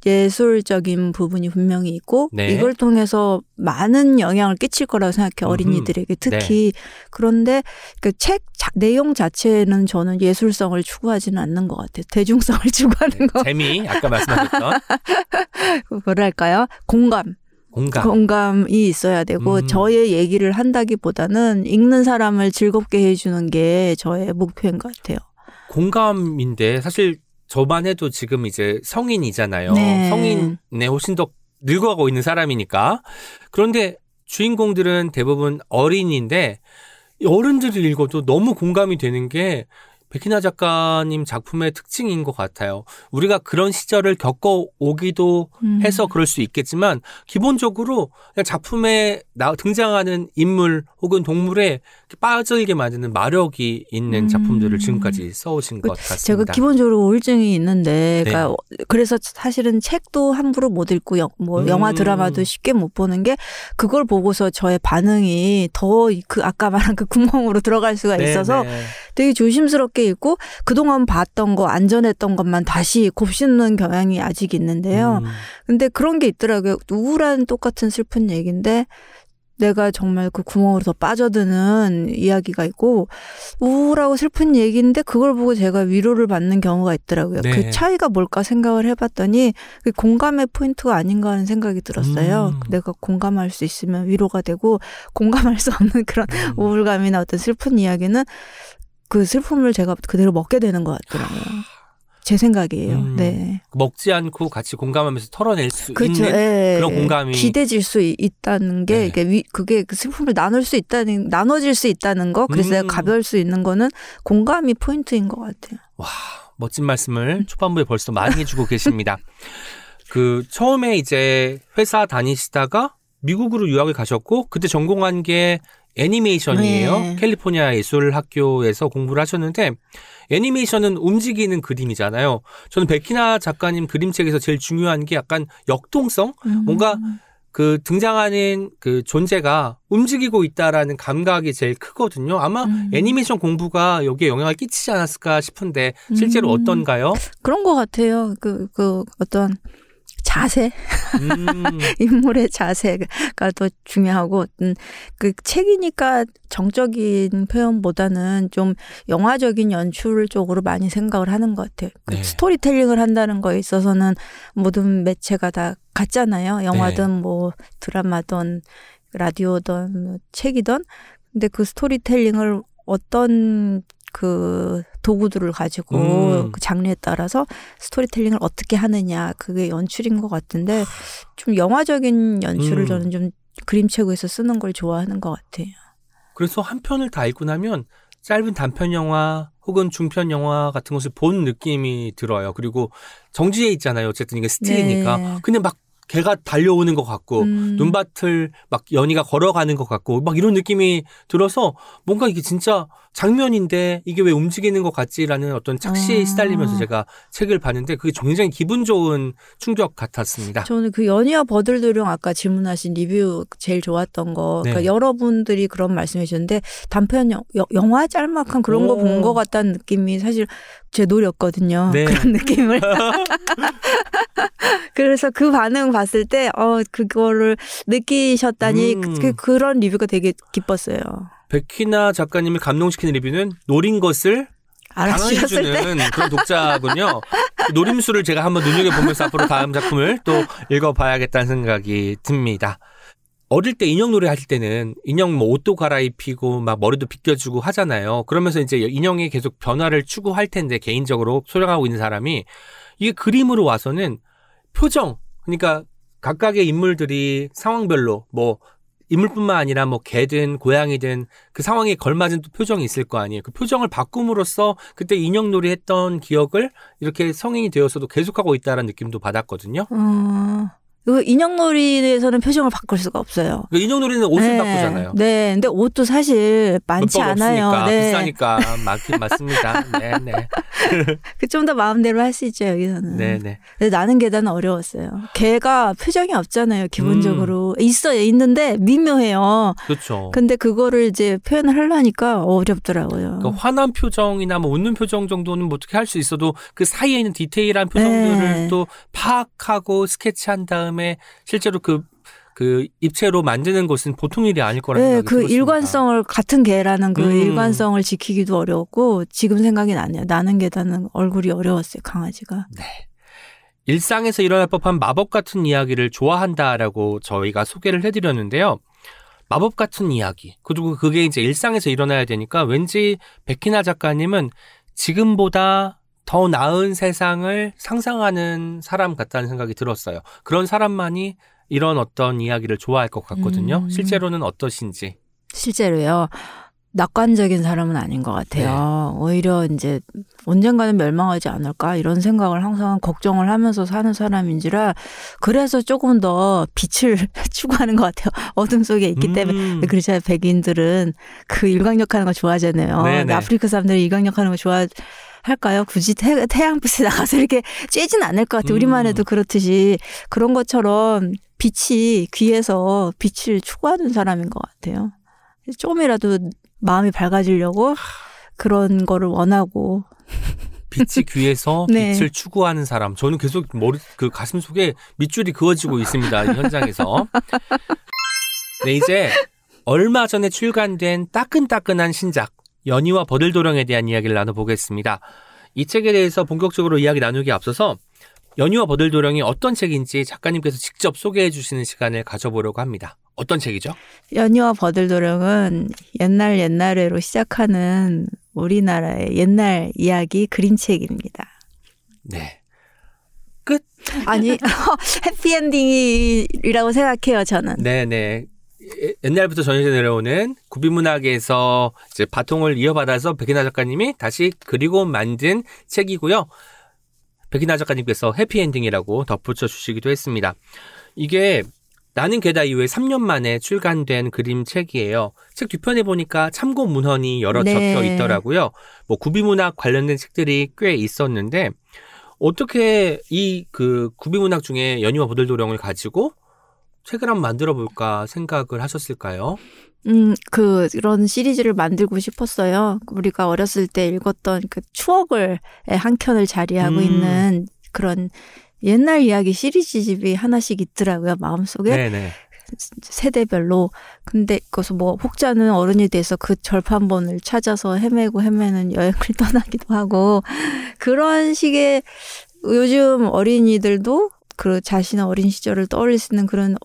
S3: 예술적인 부분이 분명히 있고
S1: 네.
S3: 이걸 통해서 많은 영향을 끼칠 거라고 생각해요.
S1: 음흠.
S3: 어린이들에게
S1: 네.
S3: 특히 그런데 그 책 내용 자체는 저는 예술성을 추구하지는 않는 것 같아요. 대중성을 추구하는 거
S1: 재미 아까 말씀하셨던
S3: 뭐랄까요? 공감.
S1: 공감.
S3: 공감이 있어야 되고
S1: 음.
S3: 저의 얘기를 한다기보다는 읽는 사람을 즐겁게 해주는 게 저의 목표인 것 같아요.
S1: 공감인데 사실 저만 해도 지금 이제 성인이잖아요.
S3: 네.
S1: 성인에 훨씬 더 늙어가고 있는 사람이니까. 그런데 주인공들은 대부분 어린인데 어른들이 읽어도 너무 공감이 되는 게 백희나 작가님 작품의 특징인 것 같아요. 우리가 그런 시절을 겪어오기도
S3: 음.
S1: 해서 그럴 수 있겠지만 기본적으로 작품에 나, 등장하는 인물 혹은 동물에 빠져들게 만드는 마력이 있는
S3: 음.
S1: 작품들을 지금까지 써오신 것
S3: 제가
S1: 같습니다.
S3: 기본적으로 우울증이 있는데,
S1: 네.
S3: 그러니까 그래서 사실은 책도 함부로 못 읽고 영, 뭐
S1: 음.
S3: 영화 드라마도 쉽게 못 보는 게 그걸 보고서 저의 반응이 더 그 아까 말한 그 구멍으로 들어갈 수가
S1: 네,
S3: 있어서
S1: 네.
S3: 되게 조심스럽게 읽고 그동안 봤던 거 안전했던 것만 다시 곱씹는 경향이 아직 있는데요.
S1: 음.
S3: 근데 그런 게 있더라고요. 우울한 똑같은 슬픈 얘기인데 내가 정말 그 구멍으로 더 빠져드는 이야기가 있고 우울하고 슬픈 얘기인데 그걸 보고 제가 위로를 받는 경우가 있더라고요.
S1: 네.
S3: 그 차이가 뭘까 생각을 해봤더니 그 공감의 포인트가 아닌가 하는 생각이 들었어요.
S1: 음.
S3: 내가 공감할 수 있으면 위로가 되고 공감할 수 없는 그런
S1: 음.
S3: 우울감이나 어떤 슬픈 이야기는 그 슬픔을 제가 그대로 먹게 되는 것 같더라고요. 제 생각이에요.
S1: 음.
S3: 네.
S1: 먹지 않고 같이 공감하면서 털어낼 수
S3: 그렇죠.
S1: 있는
S3: 예,
S1: 그런
S3: 예.
S1: 공감이
S3: 기대질 수 있- 있다는 게 위, 그게 그 슬픔을 나눌 수 있다는 나눠질 수 있다는 거. 그래서
S1: 음.
S3: 내가 가벼울 수 있는 거는 공감이 포인트인 것 같아요.
S1: 멋진 말씀을 초반부에 벌써 많이 해주고 계십니다. 그 처음에 이제 회사 다니시다가 미국으로 유학을 가셨고 그때 전공한 게 애니메이션이에요.
S3: 네.
S1: 캘리포니아 예술학교에서 공부를 하셨는데 애니메이션은 움직이는 그림이잖아요. 저는 백희나 작가님 그림책에서 제일 중요한 게 약간 역동성, 뭔가 그 등장하는 그 존재가 움직이고 있다라는 감각이 제일 크거든요. 아마
S3: 음.
S1: 애니메이션 공부가 여기에 영향을 끼치지 않았을까 싶은데 실제로
S3: 음.
S1: 어떤가요?
S3: 그런 것 같아요. 그, 그 어떤 자세,
S1: 음,
S3: 인물의 자세가 더 중요하고, 음, 그 책이니까 정적인 표현보다는 좀 영화적인 연출 쪽으로 많이 생각을 하는 것 같아요. 그
S1: 네.
S3: 스토리텔링을 한다는 거에 있어서는 모든 매체가 다 같잖아요. 영화든
S1: 네.
S3: 뭐 드라마든 라디오든 뭐 책이든. 근데 그 스토리텔링을 어떤 그 도구들을 가지고
S1: 음.
S3: 그 장르에 따라서 스토리텔링을 어떻게 하느냐 그게 연출인 것 같은데 좀 영화적인 연출을
S1: 음.
S3: 저는 좀 그림책에서 쓰는 걸 좋아하는 것 같아요.
S1: 그래서 한 편을 다 읽고 나면 짧은 단편 영화 혹은 중편 영화 같은 것을 본 느낌이 들어요. 그리고 정지해 있잖아요. 어쨌든 이게 스틸이니까.
S3: 네.
S1: 근데 막 걔가 달려오는 것 같고
S3: 음.
S1: 눈밭을 막 연희가 걸어가는 것 같고 막 이런 느낌이 들어서 뭔가 이게 진짜 장면인데 이게 왜 움직이는 것 같지라는 어떤 착시에
S3: 아.
S1: 시달리면서 제가 책을 봤는데 그게 굉장히 기분 좋은 충격 같았습니다.
S3: 저는 그 연희와 버들도령 아까 질문하신 리뷰 제일 좋았던 거.
S1: 네.
S3: 그러니까 여러분들이 그런 말씀해 주셨는데 단편 영, 여- 영화 짤막한 그런 거
S1: 오.
S3: 본것 같다는 느낌이 사실 제 노렸거든요.
S1: 네.
S3: 그런 느낌을. 그래서 그 반응 봤을 때, 어, 그거를 느끼셨다니
S1: 음.
S3: 그, 그런 리뷰가 되게 기뻤어요.
S1: 백희나 작가님을 감동시키는 리뷰는 노린 것을. 당황해주는 그런 독자군요. 노림수를 제가 한번 눈여겨보면서 앞으로 다음 작품을 또 읽어봐야겠다는 생각이 듭니다. 어릴 때 인형 놀이 할 때는 인형 뭐 옷도 갈아입히고 막 머리도 빗겨주고 하잖아요. 그러면서 이제 인형이 계속 변화를 추구할 텐데 개인적으로 소장하고 있는 사람이 이게 그림으로 와서는 표정 그러니까 각각의 인물들이 상황별로 뭐 인물뿐만 아니라 뭐 개든 고양이든 그 상황에 걸맞은 또 표정이 있을 거 아니에요. 그 표정을 바꿈으로써 그때 인형놀이 했던 기억을 이렇게 성인이 되어서도 계속하고 있다는 느낌도 받았거든요.
S3: 어, 그 인형놀이에서는 표정을 바꿀 수가 없어요.
S1: 그 인형놀이는 옷을
S3: 네.
S1: 바꾸잖아요.
S3: 네, 근데 옷도 사실 많지 않아요.
S1: 없으니까
S3: 네.
S1: 비싸니까 맞긴 맞습니다. 네 네
S3: 그 좀 더 마음대로 할 수 있죠 여기서는.
S1: 네 네
S3: 근데 나는 계단은 어려웠어요. 걔가 표정이 없잖아요
S1: 음.
S3: 기본적으로 있어요 있는데 미묘해요.
S1: 그렇죠.
S3: 근데 그거를 이제 표현을 하려니까 어렵더라고요.
S1: 그러니까 화난 표정이나 뭐 웃는 표정 정도는 뭐 어떻게 할 수 있어도 그 사이에 있는 디테일한 표정들을
S3: 네.
S1: 또 파악하고 스케치한 다음에 실제로 그, 그 입체로 만드는 것은 보통 일이 아닐 거라는
S3: 네,
S1: 생각이
S3: 그
S1: 들었습니다.
S3: 일관성을 같은 개라는 그
S1: 음.
S3: 일관성을 지키기도 어려웠고 지금 생각이 나네요. 나는 계단은 얼굴이 어려웠어요 강아지가.
S1: 일상에서 일어날 법한 마법 같은 이야기를 좋아한다라고 저희가 소개를 해드렸는데요. 마법 같은 이야기. 그리고 그게 이제 일상에서 일어나야 되니까 왠지 백희나 작가님은 지금보다 더 나은 세상을 상상하는 사람 같다는 생각이 들었어요. 그런 사람만이 이런 어떤 이야기를 좋아할 것 같거든요.
S3: 음.
S1: 실제로는 어떠신지.
S3: 실제로요. 낙관적인 사람은 아닌 것 같아요. 오히려 이제 언젠가는 멸망하지 않을까 이런 생각을 항상 걱정을 하면서 사는 사람인지라 그래서 조금 더 빛을 추구하는 것 같아요. 어둠 속에 있기 때문에.
S1: 음.
S3: 그렇잖아요. 백인들은 그 일광욕하는 거 좋아하잖아요.
S1: 네네.
S3: 근데 아프리카 사람들이 일광욕하는 거 좋아. 할까요? 굳이 태, 태양빛에 나가서 이렇게 쬐진 않을 것 같아요. 우리만
S1: 음.
S3: 해도 그렇듯이 그런 것처럼 빛이 귀에서 빛을 추구하는 사람인 것 같아요. 조금이라도 마음이 밝아지려고 그런 거를 원하고
S1: 빛이 귀에서
S3: 네.
S1: 빛을 추구하는 사람. 저는 계속 머리 그 가슴 속에 밑줄이 그어지고 있습니다. 이 현장에서. 네, 이제 얼마 전에 출간된 따끈따끈한 신작 연희와 버들도령에 대한 이야기를 나눠보겠습니다. 이 책에 대해서 본격적으로 이야기 나누기 앞서서 연희와 버들도령이 어떤 책인지 작가님께서 직접 소개해 주시는 시간을 가져보려고 합니다. 어떤 책이죠?
S3: 연희와 버들도령은 옛날 옛날에로 시작하는 우리나라의 옛날 이야기 그림책입니다.
S1: 네.
S3: 아니 해피엔딩이라고 생각해요 저는.
S1: 네네. 예- 옛날부터 전해져 내려오는 구비문학에서 이제 바통을 이어받아서 백인하 작가님이 다시 그리고 만든 책이고요. 백인하 작가님께서 해피엔딩이라고 덧붙여 주시기도 했습니다. 이게 나는 게다 이후에 3년 만에 출간된 그림 책이에요. 책 뒤편에 보니까 참고 문헌이 여러
S3: 네.
S1: 적혀 있더라고요. 뭐 구비문학 관련된 책들이 꽤 있었는데 어떻게 이 그 구비문학 중에 연희와 보들도령을 가지고 책을 한번 만들어 볼까 생각을 하셨을까요?
S3: 음, 그, 그런 시리즈를 만들고 싶었어요. 우리가 어렸을 때 읽었던 그 추억을 한 켠을 자리하고
S1: 음.
S3: 있는 그런 옛날 이야기 시리즈집이 하나씩 있더라고요, 마음속에.
S1: 네네.
S3: 세대별로. 근데 그것을 뭐 혹자는 어른이 돼서 그 절판본을 찾아서 헤매고 헤매는 여행을 떠나기도 하고 그런 식의 요즘 어린이들도 그 자신의 어린 시절을 떠올릴 수 있는 그런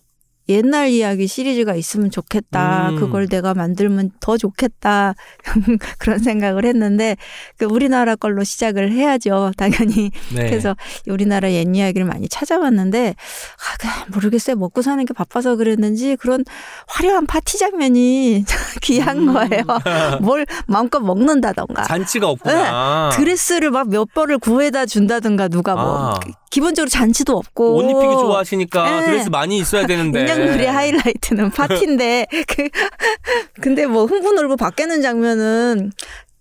S3: 옛날 이야기 시리즈가 있으면 좋겠다.
S1: 음.
S3: 그걸 내가 만들면 더 좋겠다. 그런 생각을 했는데 그 우리나라 걸로 시작을 해야죠. 당연히.
S1: 네.
S3: 그래서 우리나라 옛 이야기를 많이 찾아봤는데 아, 그 모르겠어요. 먹고 사는 게 바빠서 그랬는지 그런 화려한 파티 장면이 귀한
S1: 음.
S3: 거예요. 뭘 마음껏 먹는다던가.
S1: 잔치가 없구나.
S3: 네. 드레스를 막 몇 벌을 구해다 준다든가 누가 뭐
S1: 아.
S3: 기본적으로 잔치도 없고
S1: 옷 입히기 좋아하시니까
S3: 네.
S1: 드레스 많이 있어야 되는데.
S3: 인형놀이 하이라이트는 파티인데 그 근데 뭐 흥분울고 밖에는 장면은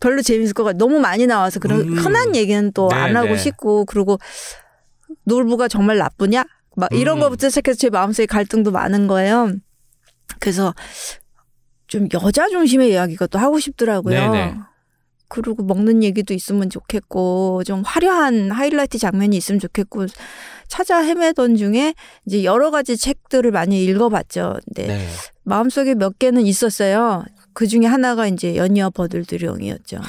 S3: 별로 재밌을 것 같아. 너무 많이 나와서 그런
S1: 음.
S3: 흔한 얘기는 또안
S1: 네,
S3: 하고
S1: 네.
S3: 싶고 그리고 놀부가 정말 나쁘냐? 막 이런
S1: 음.
S3: 거부터 시작해서 제 마음속에 갈등도 많은 거예요. 그래서 좀 여자 중심의 이야기가 또 하고 싶더라고요.
S1: 네네.
S3: 그리고 먹는 얘기도 있으면 좋겠고 좀 화려한 하이라이트 장면이 있으면 좋겠고 찾아 헤매던 중에 이제 여러 가지 책들을 많이 읽어봤죠. 근데
S1: 네.
S3: 마음속에 몇 개는 있었어요. 그 중에 하나가 이제 연희와 버들두령이었죠.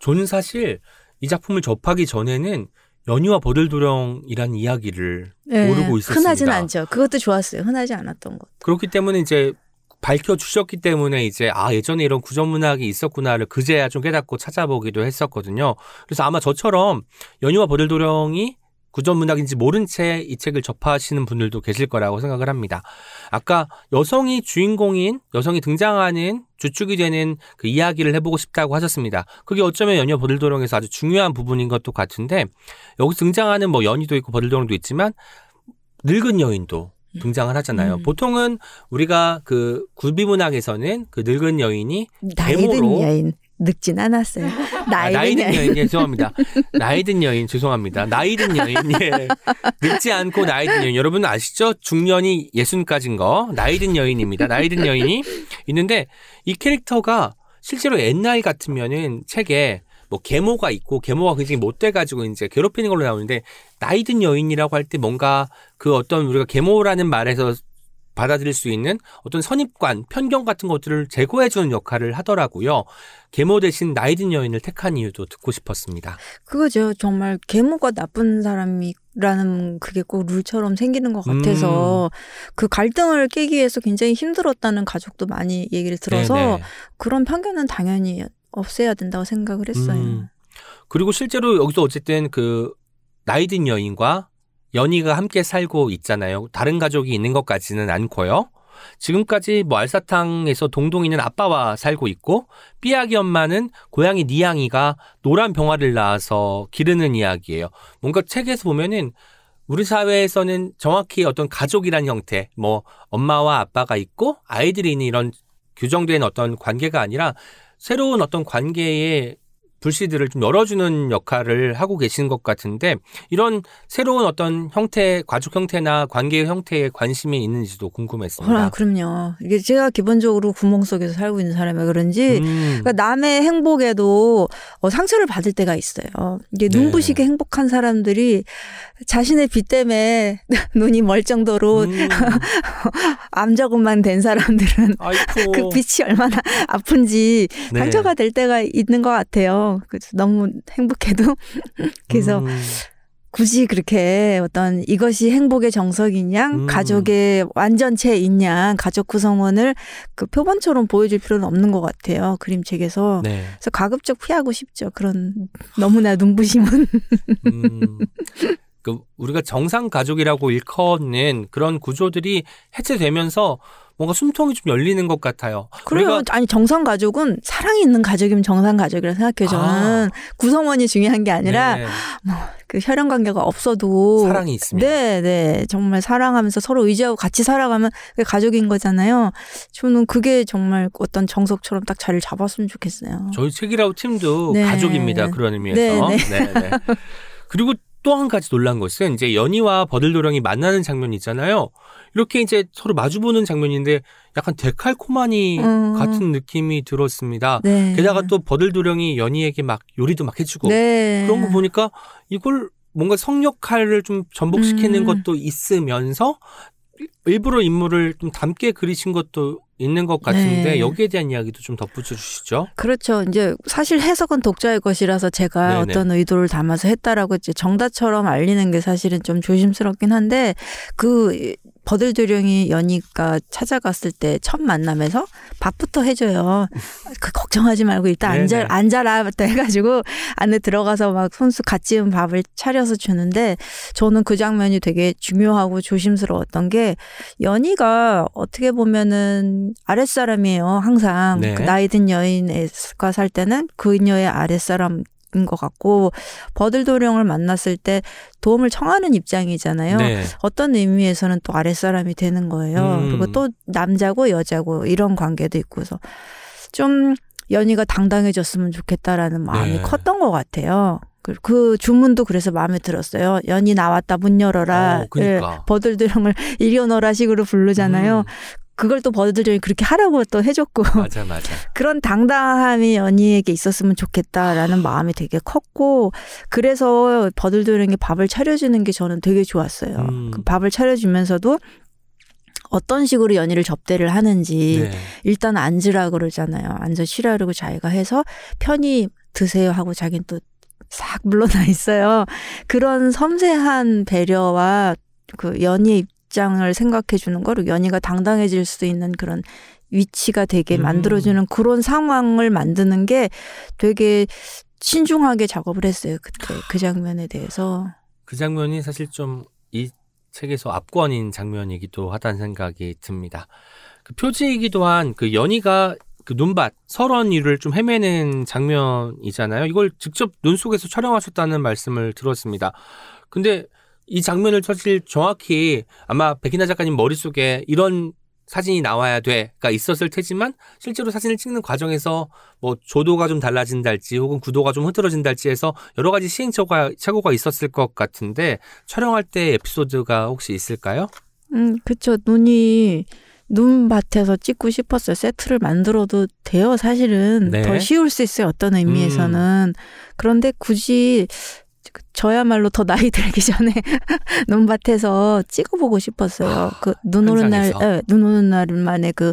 S1: 저는 사실 이 작품을 접하기 전에는 연희와 버들도령이라는 이야기를 모르고 있었습니다.
S3: 네, 흔하진 않죠. 그것도 좋았어요. 흔하지 않았던 것.
S1: 그렇기 때문에 이제 밝혀 주셨기 때문에 이제 아 예전에 이런 구전 문학이 있었구나를 그제야 좀 깨닫고 찾아보기도 했었거든요. 그래서 아마 저처럼 연희와 버들도령이 구전 문학인지 모른 채 이 책을 접하시는 분들도 계실 거라고 생각을 합니다. 아까 여성이 주인공인 여성이 등장하는 주축이 되는 그 이야기를 해보고 싶다고 하셨습니다. 그게 어쩌면 연희와 버들도령에서 아주 중요한 부분인 것도 같은데 여기서 등장하는 뭐 연희도 있고 버들도령도 있지만 늙은 여인도 등장을 하잖아요.
S3: 음.
S1: 보통은 우리가 그 굴비 문학에서는 그 늙은 여인이
S3: 나이든
S1: 데모로?
S3: 여인 늙진 않았어요.
S1: 아,
S3: 나이든,
S1: 나이든
S3: 여인.
S1: 여인, 예, 죄송합니다. 나이든 여인, 죄송합니다. 나이든 여인, 예. 늙지 않고 나이든 여인. 여러분 아시죠? 중년이 예순까지인 거. 나이든 여인입니다. 나이든 여인이 있는데 이 캐릭터가 실제로 옛날 같으면은 책에 뭐 계모가 있고 계모가 굉장히 못돼 가지고 이제 괴롭히는 걸로 나오는데 나이든 여인이라고 할 때 뭔가 그 어떤 우리가 계모라는 말에서 받아들일 수 있는 어떤 선입관, 편견 같은 것들을 제거해주는 역할을 하더라고요. 계모 대신 나이든 여인을 택한 이유도 듣고 싶었습니다.
S3: 그거죠. 정말 계모가 나쁜 사람이라는 그게 꼭 룰처럼 생기는 것 같아서
S1: 음.
S3: 그 갈등을 깨기 위해서 굉장히 힘들었다는 가족도 많이 얘기를 들어서
S1: 네네.
S3: 그런 편견은 당연히 없애야 된다고 생각을 했어요.
S1: 음. 그리고 실제로 여기서 어쨌든 그 나이든 여인과 연희가 함께 살고 있잖아요. 다른 가족이 있는 것까지는 않고요. 지금까지 뭐 알사탕에서 동동 있는 아빠와 살고 있고 삐약이 엄마는 고양이 니양이가 노란 병아리를 낳아서 기르는 이야기예요. 뭔가 책에서 보면은 우리 사회에서는 정확히 어떤 가족이란 형태, 뭐 엄마와 아빠가 있고 아이들이 있는 이런 규정된 어떤 관계가 아니라 새로운 어떤 관계의 불씨들을 좀 열어주는 역할을 하고 계시는 것 같은데 이런 새로운 어떤 형태, 가족 형태나 관계 형태에 관심이 있는지도 궁금했습니다.
S3: 아, 그럼요. 이게 제가 기본적으로 구멍 속에서 살고 있는 사람이 그런지
S1: 음,
S3: 그러니까 남의 행복에도 어, 상처를 받을 때가 있어요. 이게
S1: 네.
S3: 눈부시게 행복한 사람들이 자신의 빛 때문에 눈이 멀 정도로
S1: 음,
S3: 암저근만 된 사람들은
S1: 아이고.
S3: 그 빛이 얼마나 아픈지
S1: 네.
S3: 상처가 될 때가 있는 것 같아요. 그래서 너무 행복해도 그래서
S1: 음,
S3: 굳이 그렇게 어떤 이것이 행복의 정석이냐,
S1: 음.
S3: 가족의 완전체이냐, 가족 구성원을 그 표본처럼 보여줄 필요는 없는 것 같아요. 그림책에서.
S1: 네.
S3: 그래서 가급적 피하고 싶죠. 그런 너무나 눈부심은.
S1: 음, 그 우리가 정상 가족이라고 일컫는 그런 구조들이 해체되면서 뭔가 숨통이 좀 열리는 것 같아요.
S3: 그래요. 아니 정상 가족은 사랑이 있는 가족이면 정상 가족이라 생각해요. 저는 구성원이 중요한 게 아니라
S1: 네,
S3: 그 혈연 관계가 없어도
S1: 사랑이 있습니다.
S3: 네, 네. 정말 사랑하면서 서로 의지하고 같이 살아가면 그게 가족인 거잖아요. 저는 그게 정말 어떤 정석처럼 딱 자리를 잡았으면 좋겠어요.
S1: 저희 책이라우 팀도
S3: 네.
S1: 가족입니다. 그런 의미에서.
S3: 네,
S1: 네, 네. 그리고 또 한 가지 놀란 것은 이제 연희와 버들도령이 만나는 장면이 있잖아요. 이렇게 이제 서로 마주보는 장면인데 약간 데칼코마니
S3: 음.
S1: 같은 느낌이 들었습니다.
S3: 네.
S1: 게다가 또 버들도령이 연희에게 막 요리도 막 해주고
S3: 네.
S1: 그런 거 보니까 이걸 뭔가 성역할을 좀 전복시키는
S3: 음.
S1: 것도 있으면서 일부러 인물을 좀 닮게 그리신 것도 있는 것 같은데
S3: 네.
S1: 여기에 대한 이야기도 좀 덧붙여 주시죠.
S3: 그렇죠. 이제 사실 해석은 독자의 것이라서 제가
S1: 네네.
S3: 어떤 의도를 담아서 했다라고 이제 정답처럼 알리는 게 사실은 좀 조심스럽긴 한데 그 버들도령이 연희가 찾아갔을 때 첫 만남에서 밥부터 해줘요. 그 걱정하지 말고 일단 앉아. 앉아라 해가지고 안에 들어가서 막 손수 갓 지은 밥을 차려서 주는데 저는 그 장면이 되게 중요하고 조심스러웠던 게 연희가 어떻게 보면은 아랫사람이에요. 항상
S1: 네.
S3: 그 나이 든 여인과 살 때는 그녀의 아랫사람. 인것 같고 버들 도령을 만났을 때 도움을 청하는 입장이잖아요.
S1: 네.
S3: 어떤 의미에서는 또 아랫사람이 되는 거예요.
S1: 음.
S3: 그리고 또 남자고 여자고 이런 관계도 있고서 좀 연희가 당당해졌으면 좋겠다라는 마음이
S1: 네.
S3: 컸던 것 같아요. 그- 그 주문도 그래서 마음에 들었어요. 연희 나왔다 문 열어라.
S1: 어, 그러니까.
S3: 예, 버들도령을 이리 오너라 식으로 부르잖아요.
S1: 음,
S3: 그걸 또 버들도령이 그렇게 하라고 또 해줬고
S1: 맞아 맞아.
S3: 그런 당당함이 연희에게 있었으면 좋겠다라는 마음이 되게 컸고 그래서 버들도령이 밥을 차려주는 게 저는 되게 좋았어요.
S1: 음.
S3: 그 밥을 차려주면서도 어떤 식으로 연희를 접대를 하는지
S1: 네.
S3: 일단 앉으라 그러잖아요. 앉아 쉬라고 자기가 해서 편히 드세요 하고 자기는 또 싹 물러나 있어요. 그런 섬세한 배려와 그 연희의 입장을 생각해 주는 거로 연희가 당당해질 수 있는 그런 위치가 되게
S1: 음.
S3: 만들어주는 그런 상황을 만드는 게 되게 신중하게 작업을 했어요. 그때 그 장면에 대해서.
S1: 그 장면이 사실 좀 이 책에서 압권인 장면이기도 하다는 생각이 듭니다. 그 표지이기도 한 그 연희가 그 눈밭 설원 위를 좀 헤매는 장면이잖아요. 이걸 직접 눈 속에서 촬영하셨다는 말씀을 들었습니다. 근데 이 장면을 사실 정확히 아마 백인하 작가님 머릿속에 이런 사진이 나와야 돼가 있었을 테지만 실제로 사진을 찍는 과정에서 뭐 조도가 좀 달라진달지 혹은 구도가 좀 흐트러진달지 해서 여러 가지 시행착오가 착오가 있었을 것 같은데 촬영할 때 에피소드가 혹시 있을까요?
S3: 음, 그쵸. 눈이 눈밭에서 찍고 싶었어요. 세트를 만들어도 돼요. 사실은
S1: 네.
S3: 더 쉬울 수 있어요. 어떤 의미에서는. 그런데 굳이 저야말로 더 나이 들기 전에 눈밭에서 찍어보고 싶었어요. 그눈 오는 날? 예, 눈 오는 날만에 그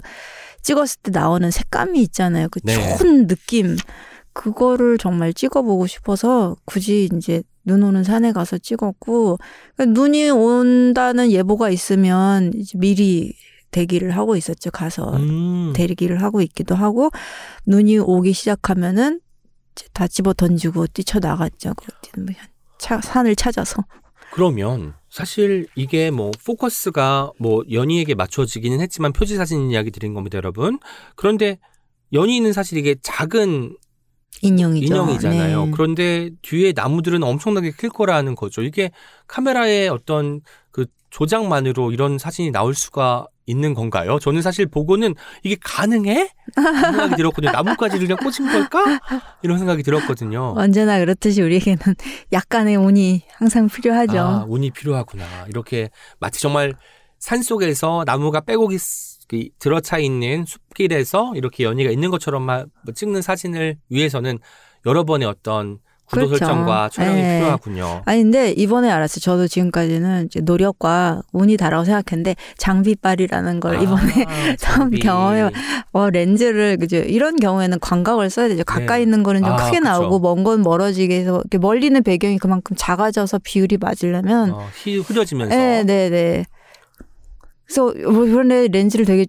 S3: 찍었을 때 나오는 색감이 있잖아요. 그
S1: 네.
S3: 좋은 느낌. 그거를 정말 찍어보고 싶어서 굳이 이제 눈 오는 산에 가서 찍었고 그러니까 눈이 온다는 예보가 있으면 미리 대기를 하고 있었죠. 가서
S1: 음.
S3: 대기를 하고 있기도 하고 눈이 오기 시작하면은 다 집어 던지고 뛰쳐 나갔죠. 그 차, 산을 찾아서.
S1: 그러면 사실 이게 뭐 포커스가 뭐 연희에게 맞춰지기는 했지만 표지 사진 이야기 드린 겁니다, 여러분. 그런데 연희는 사실 이게 작은
S3: 인형이죠.
S1: 인형이잖아요.
S3: 네.
S1: 그런데 뒤에 나무들은 엄청나게 클 거라는 거죠. 이게 카메라의 어떤 그 조작만으로 이런 사진이 나올 수가 있는 건가요? 저는 사실 보고는 이게 가능해? 생각이 들었거든요. 나뭇가지를 그냥 꽂은 걸까? 이런 생각이 들었거든요.
S3: 언제나 그렇듯이 우리에게는 약간의 운이 항상 필요하죠.
S1: 아, 운이 필요하구나. 이렇게 마치 정말 산 속에서 나무가 빼곡이 쓰- 그 들어차 있는 숲길에서 이렇게 연희가 있는 것처럼 막 찍는 사진을 위해서는 여러 번의 어떤 구도
S3: 그렇죠.
S1: 설정과 촬영이
S3: 네.
S1: 필요하군요.
S3: 아니 근데 이번에 알았어요. 저도 지금까지는 이제 노력과 운이 다라고 생각했는데 장비빨이라는 걸 이번에
S1: 아,
S3: 처음
S1: 장비.
S3: 경험해- 어 렌즈를 그죠 이런 경우에는 광각을 써야 되죠. 가까이
S1: 네.
S3: 있는 거는 좀
S1: 아,
S3: 크게
S1: 그쵸.
S3: 나오고 먼 건 멀어지게 해서 이렇게 멀리 있는 배경이 그만큼 작아져서 비율이 맞으려면
S1: 어, 히 흐려지면서
S3: 네, 네, 네. 그래서 뭐 이번에 렌즈를 되게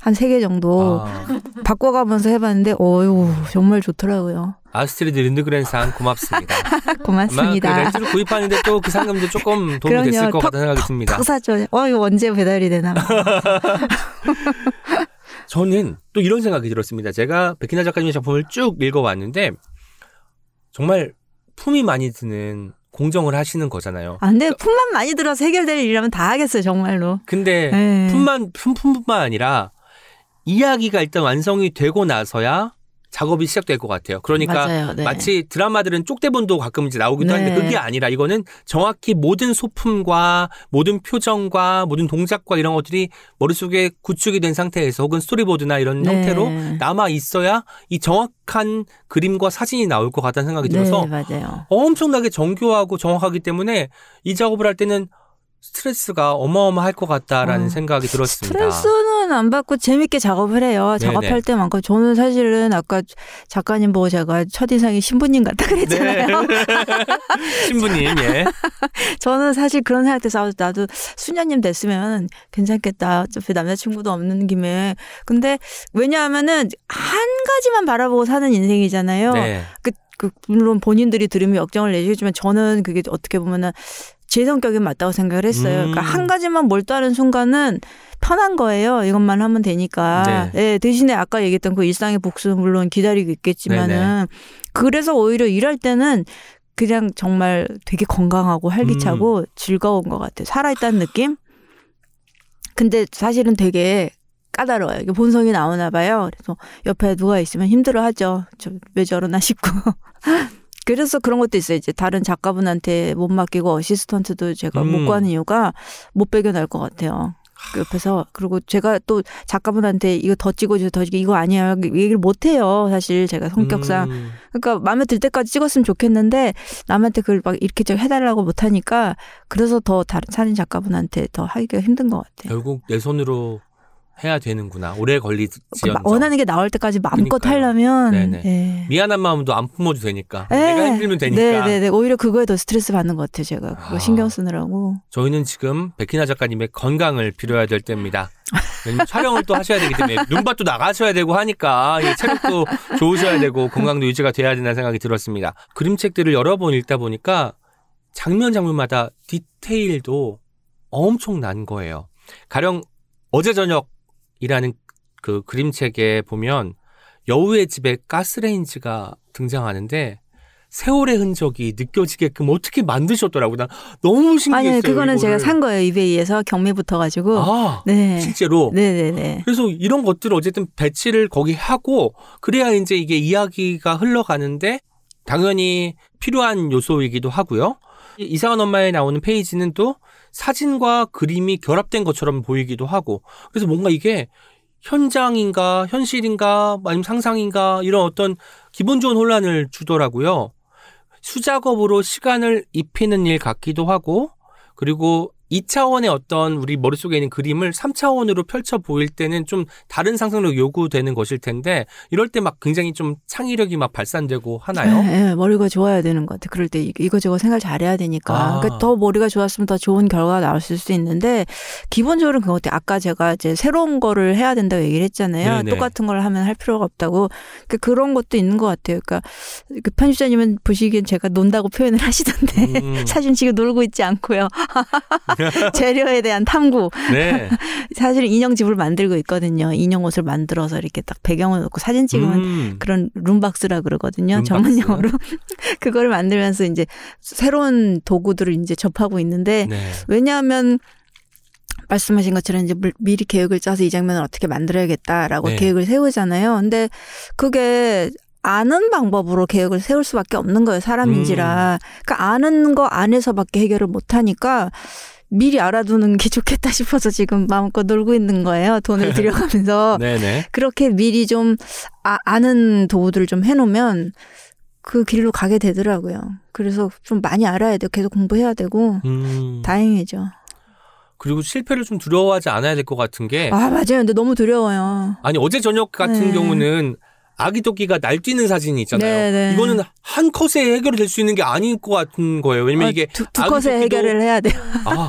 S3: 한 세 개 정도
S1: 아,
S3: 바꿔가면서 해봤는데 어유 정말 좋더라고요.
S1: 아스트리드 린드그렌상 고맙습니다. 아마 그
S3: 고맙습니다.
S1: 렌즈를 구입하는데 또 그 상금도 조금 도움이
S3: 그럼요.
S1: 됐을 것
S3: 턱,
S1: 같다는 생각이 듭니다.
S3: 탁 사죠. 어 이거 언제 배달이 되나?
S1: 저는 또 이런 생각이 들었습니다. 제가 백희나 작가님의 작품을 쭉 읽어왔는데 정말 품이 많이 드는 공정을 하시는 거잖아요.
S3: 아, 근데 품만 많이 들어서 해결될 일이라면 다 하겠어요, 정말로.
S1: 근데
S3: 네.
S1: 품만 품, 품뿐만 아니라 이야기가 일단 완성이 되고 나서야 작업이 시작될 것 같아요. 그러니까
S3: 맞아요. 네.
S1: 마치 드라마들은 쪽대본도 가끔 이제 나오기도
S3: 네.
S1: 하는데 그게 아니라 이거는 정확히 모든 소품과 모든 표정과 모든 동작과 이런 것들이 머릿속에 구축이 된 상태에서 혹은 스토리보드나 이런
S3: 네.
S1: 형태로 남아 있어야 이 정확한 그림과 사진이 나올 것 같다는 생각이 들어서
S3: 네.
S1: 엄청나게 정교하고 정확하기 때문에 이 작업을 할 때는 스트레스가 어마어마할 것 같다라는
S3: 어,
S1: 생각이 들었습니다.
S3: 스트레스는 안 받고 재밌게 작업을 해요. 작업할
S1: 네네.
S3: 때만큼 저는 사실은 아까 작가님 보고 제가 첫인상이 신부님 같다 그랬잖아요.
S1: 네. 신부님, 예.
S3: 저는 사실 그런 생각 아, 나도 수녀님 됐으면 괜찮겠다. 어차피 남자친구도 없는 김에. 근데 왜냐하면은 한 가지만 바라보고 사는 인생이잖아요.
S1: 네.
S3: 그, 그 물론 본인들이 들으면 역정을 내시겠지만 저는 그게 어떻게 보면은 제 성격에 맞다고 생각을 했어요.
S1: 음.
S3: 그러니까 한 가지만 몰두하는 순간은 편한 거예요. 이것만 하면 되니까.
S1: 네.
S3: 예, 대신에 아까 얘기했던 그 일상의 복수는 물론 기다리고 있겠지만은
S1: 네네.
S3: 그래서 오히려 일할 때는 그냥 정말 되게 건강하고 활기차고
S1: 음.
S3: 즐거운 것 같아요. 살아있다는 느낌? 근데 사실은 되게 까다로워요. 이게 본성이 나오나 봐요. 그래서 옆에 누가 있으면 힘들어 하죠. 저 왜 저러나 싶고. 그래서 그런 것도 있어요. 이제 다른 작가분한테 못 맡기고 어시스턴트도 제가
S1: 음.
S3: 못 구하는 이유가 못 배겨날 것 같아요. 그 옆에서 그리고 제가 또 작가분한테 이거 더 찍어주세요 더 찍어 이거 아니야 얘기를 못 해요 사실 제가 성격상
S1: 음,
S3: 그러니까 마음에 들 때까지 찍었으면 좋겠는데 남한테 그걸 막 이렇게 저 해달라고 못 하니까 그래서 더 다른 사진 작가분한테 더 하기가 힘든 것 같아요.
S1: 결국 내 손으로 해야 되는구나. 오래
S3: 그
S1: 걸리지언정.
S3: 원하는 게 나올 때까지 마음껏
S1: 그러니까요.
S3: 하려면. 예.
S1: 미안한 마음도 안 품어도 되니까.
S3: 예.
S1: 내가 힘들면 되니까.
S3: 네네네. 오히려 그거에 더 스트레스 받는 것 같아요. 제가 그거
S1: 아.
S3: 신경 쓰느라고.
S1: 저희는 지금 백희나 작가님의 건강을 빌어야 될 때입니다. 왜냐면 촬영을 또 하셔야 되기 때문에 눈밭도 나가셔야 되고 하니까 이 체력도 좋으셔야 되고 건강도 유지가 돼야 된다는 생각이 들었습니다. 그림책들을 여러 번 읽다 보니까 장면 장면마다 디테일도 엄청난 거예요. 가령 어제 저녁 이라는 그 그림책에 보면 여우의 집에 가스레인지가 등장하는데 세월의 흔적이 느껴지게끔 어떻게 만드셨더라고요. 난 너무 신기했어요.
S3: 아니 그거는 제가
S1: 이거를.
S3: 산 거예요. 이베이에서 경매 붙어가지고.
S1: 아,
S3: 네.
S1: 실제로.
S3: 네네네.
S1: 그래서 이런 것들을 어쨌든 배치를 거기 하고 그래야 이제 이게 이야기가 흘러가는데 당연히 필요한 요소이기도 하고요. 이- 이상한 엄마에 나오는 페이지는 또 사진과 그림이 결합된 것처럼 보이기도 하고 그래서 뭔가 이게 현장인가 현실인가 아니면 상상인가 이런 어떤 기분 좋은 혼란을 주더라고요. 수작업으로 시간을 입히는 일 같기도 하고 그리고 2차원의 어떤 우리 머릿속에 있는 그림을 3차원으로 펼쳐 보일 때는 좀 다른 상상력 요구되는 것일 텐데 이럴 때 막 굉장히 좀 창의력이 막 발산되고 하나요?
S3: 네, 네, 머리가 좋아야 되는 것 같아. 그럴 때 이- 이거저거 생각 잘해야 되니까.
S1: 아.
S3: 그러니까 더 머리가 좋았으면 더 좋은 결과가 나왔을 수 있는데 기본적으로 그것 같아. 아까 제가 이제 새로운 거를 해야 된다고 얘기를 했잖아요.
S1: 네네.
S3: 똑같은 걸 하면 할 필요가 없다고. 그 그런 것도 있는 것 같아요. 그러니까 그 편집자님은 보시기엔 제가 논다고 표현을 하시던데
S1: 음.
S3: 사실 지금 놀고 있지 않고요. 재료에 대한 탐구.
S1: 네.
S3: 사실 인형 집을 만들고 있거든요. 인형 옷을 만들어서 이렇게 딱 배경을 놓고 사진 찍으면
S1: 음.
S3: 그런 룸박스라 그러거든요.
S1: 룸박스.
S3: 전문 용어로. 그거를 만들면서 이제 새로운 도구들을 이제 접하고 있는데
S1: 네.
S3: 왜냐하면 말씀하신 것처럼 이제 물- 미리 계획을 짜서 이 장면을 어떻게 만들어야겠다라고
S1: 네.
S3: 계획을 세우잖아요. 근데 그게 아는 방법으로 계획을 세울 수밖에 없는 거예요. 사람인지라.
S1: 음.
S3: 그러니까 아는 거 안에서밖에 해결을 못 하니까 미리 알아두는 게 좋겠다 싶어서 지금 마음껏 놀고 있는 거예요. 돈을 들여가면서.
S1: 네네.
S3: 그렇게 미리 좀 아, 아는 도구들을 좀 해놓으면 그 길로 가게 되더라고요. 그래서 좀 많이 알아야 돼요. 계속 공부해야 되고
S1: 음.
S3: 다행이죠.
S1: 그리고 실패를 좀 두려워하지 않아야 될 것 같은 게
S3: 아 맞아요. 근데 너무 두려워요.
S1: 아니 어제 저녁 같은
S3: 네.
S1: 경우는 아기 토끼가 날뛰는 사진이 있잖아요.
S3: 네, 네.
S1: 이거는 한 컷에 해결이 될 수 있는 게 아닐 것 같은 거예요. 왜냐면
S3: 어,
S1: 이게
S3: 두, 두 컷에 해결을 해야 돼요.
S1: 아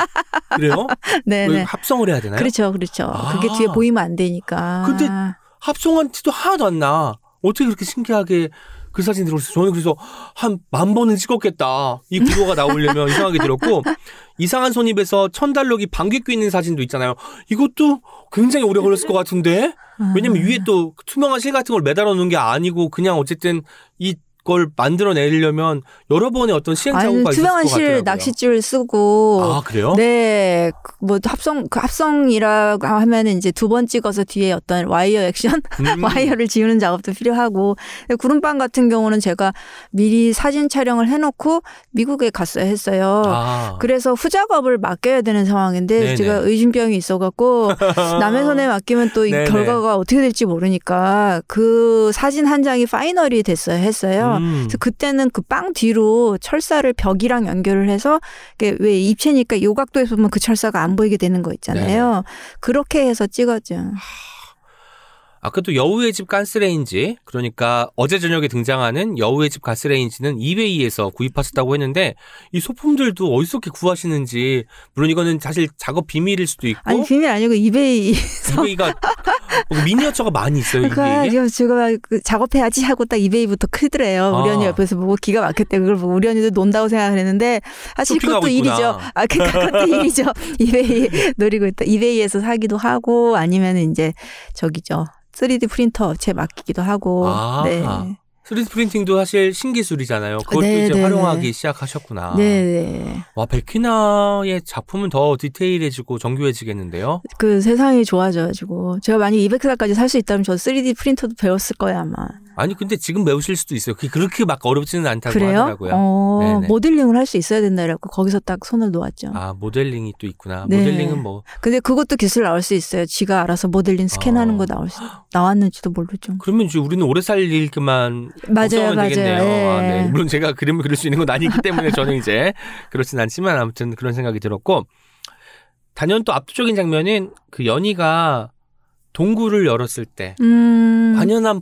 S1: 그래요?
S3: 네네.
S1: 왜 합성을 해야 되나요?
S3: 그렇죠, 그렇죠. 그게
S1: 아.
S3: 뒤에 보이면 안 되니까.
S1: 근데 합성한 티도 하나도 안 나. 어떻게 그렇게 신기하게 그 사진 들어오어요 저는 그래서 한 만 번은 찍었겠다. 이 구도가 나오려면 이상하게 들었고 이상한 손입에서 천달록이 방귀 뀌는 사진도 있잖아요. 이것도 굉장히 오래 걸렸을 것 같은데 왜냐면 위에 또 투명한 실 같은 걸 매달아 놓은 게 아니고 그냥 어쨌든 이 걸 만들어내려면 여러 번의 어떤
S3: 아니
S1: 시행착오가 것
S3: 투명한 실
S1: 같더라고요.
S3: 낚싯줄 쓰고
S1: 아 그래요?
S3: 네, 그뭐 합성 그 합성이라고 하면은 이제 두 번 찍어서 뒤에 어떤 와이어 액션,
S1: 음.
S3: 와이어를 지우는 작업도 필요하고 구름빵 같은 경우는 제가 미리 사진 촬영을 해놓고 미국에 갔어야 했어요.
S1: 아.
S3: 그래서 후작업을 맡겨야 되는 상황인데
S1: 네네.
S3: 제가 의심병이 있어갖고 남의 손에 맡기면 또 이. 결과가 어떻게 될지 모르니까 그 사진 한 장이 final이 됐어야 했어요.
S1: 음.
S3: 그래서 그때는 그 빵 뒤로 철사를 벽이랑 연결을 해서 왜 입체니까 요 각도에서 보면 그 철사가 안 보이게 되는 거 있잖아요. 그렇게 해서 찍었죠.
S1: 아까 또 여우의 집 가스레인지 그러니까 어제 저녁에 등장하는 여우의 집 가스레인지는 이베이에서 구입하셨다고 했는데 이 소품들도 어디서 이렇게 구하시는지 물론 이거는 사실 작업 비밀일 수도 있고
S3: 아니 비밀 아니고 이베이
S1: 이베이가 뭐 미니어처가 많이 있어요
S3: 그러니까
S1: 이게
S3: 제가 그 작업해야지 하고 딱 이베이부터 크더래요. 우리
S1: 아.
S3: 언니 옆에서 보고 기가 막혔대. 그걸 보고 우리 언니도 논다고 생각을 했는데 사실
S1: 쇼핑하고
S3: 그것도
S1: 있구나.
S3: 일이죠. 아, 그러니까 그것도 일이죠. 이베이 노리고 있다. 이베이에서 사기도 하고 아니면 이제 저기죠. 3D 프린터 업체 맡기기도 하고.
S1: 아.
S3: 네.
S1: 3D 프린팅도 사실 신기술이잖아요. 그것도
S3: 네,
S1: 이제
S3: 네,
S1: 활용하기
S3: 네.
S1: 시작하셨구나.
S3: 네, 네.
S1: 와 백희나의 작품은 더 디테일해지고 정교해지겠는데요.
S3: 그 세상이 좋아져가지고 제가 만약 200살까지 살 수 있다면 저 3D 프린터도 배웠을 거예요 아마.
S1: 아니 근데 지금 배우실 수도 있어요. 그게 그렇게 막 어렵지는 않다고
S3: 그래요?
S1: 하더라고요.
S3: 어. 모델링을 할 수 있어야 된다 그래갖고 거기서 딱 손을 놓았죠.
S1: 아 모델링이 또 있구나.
S3: 네.
S1: 모델링은 뭐
S3: 근데 그것도 기술 나올 수 있어요. 지가 알아서 모델링 스캔하는
S1: 어.
S3: 거 나올 수, 나왔는지도 모르죠.
S1: 그러면 이제 우리는 오래 살릴만
S3: 맞아요,
S1: 걱정하면
S3: 맞아요.
S1: 되겠네요.
S3: 예.
S1: 아, 네. 물론 제가 그림을 그릴 수 있는 건 아니기 때문에 저는 이제 그렇진 않지만 아무튼 그런 생각이 들었고 단연 또 압도적인 장면은 그 연희가 동굴을 열었을 때
S3: 음.
S1: 완연한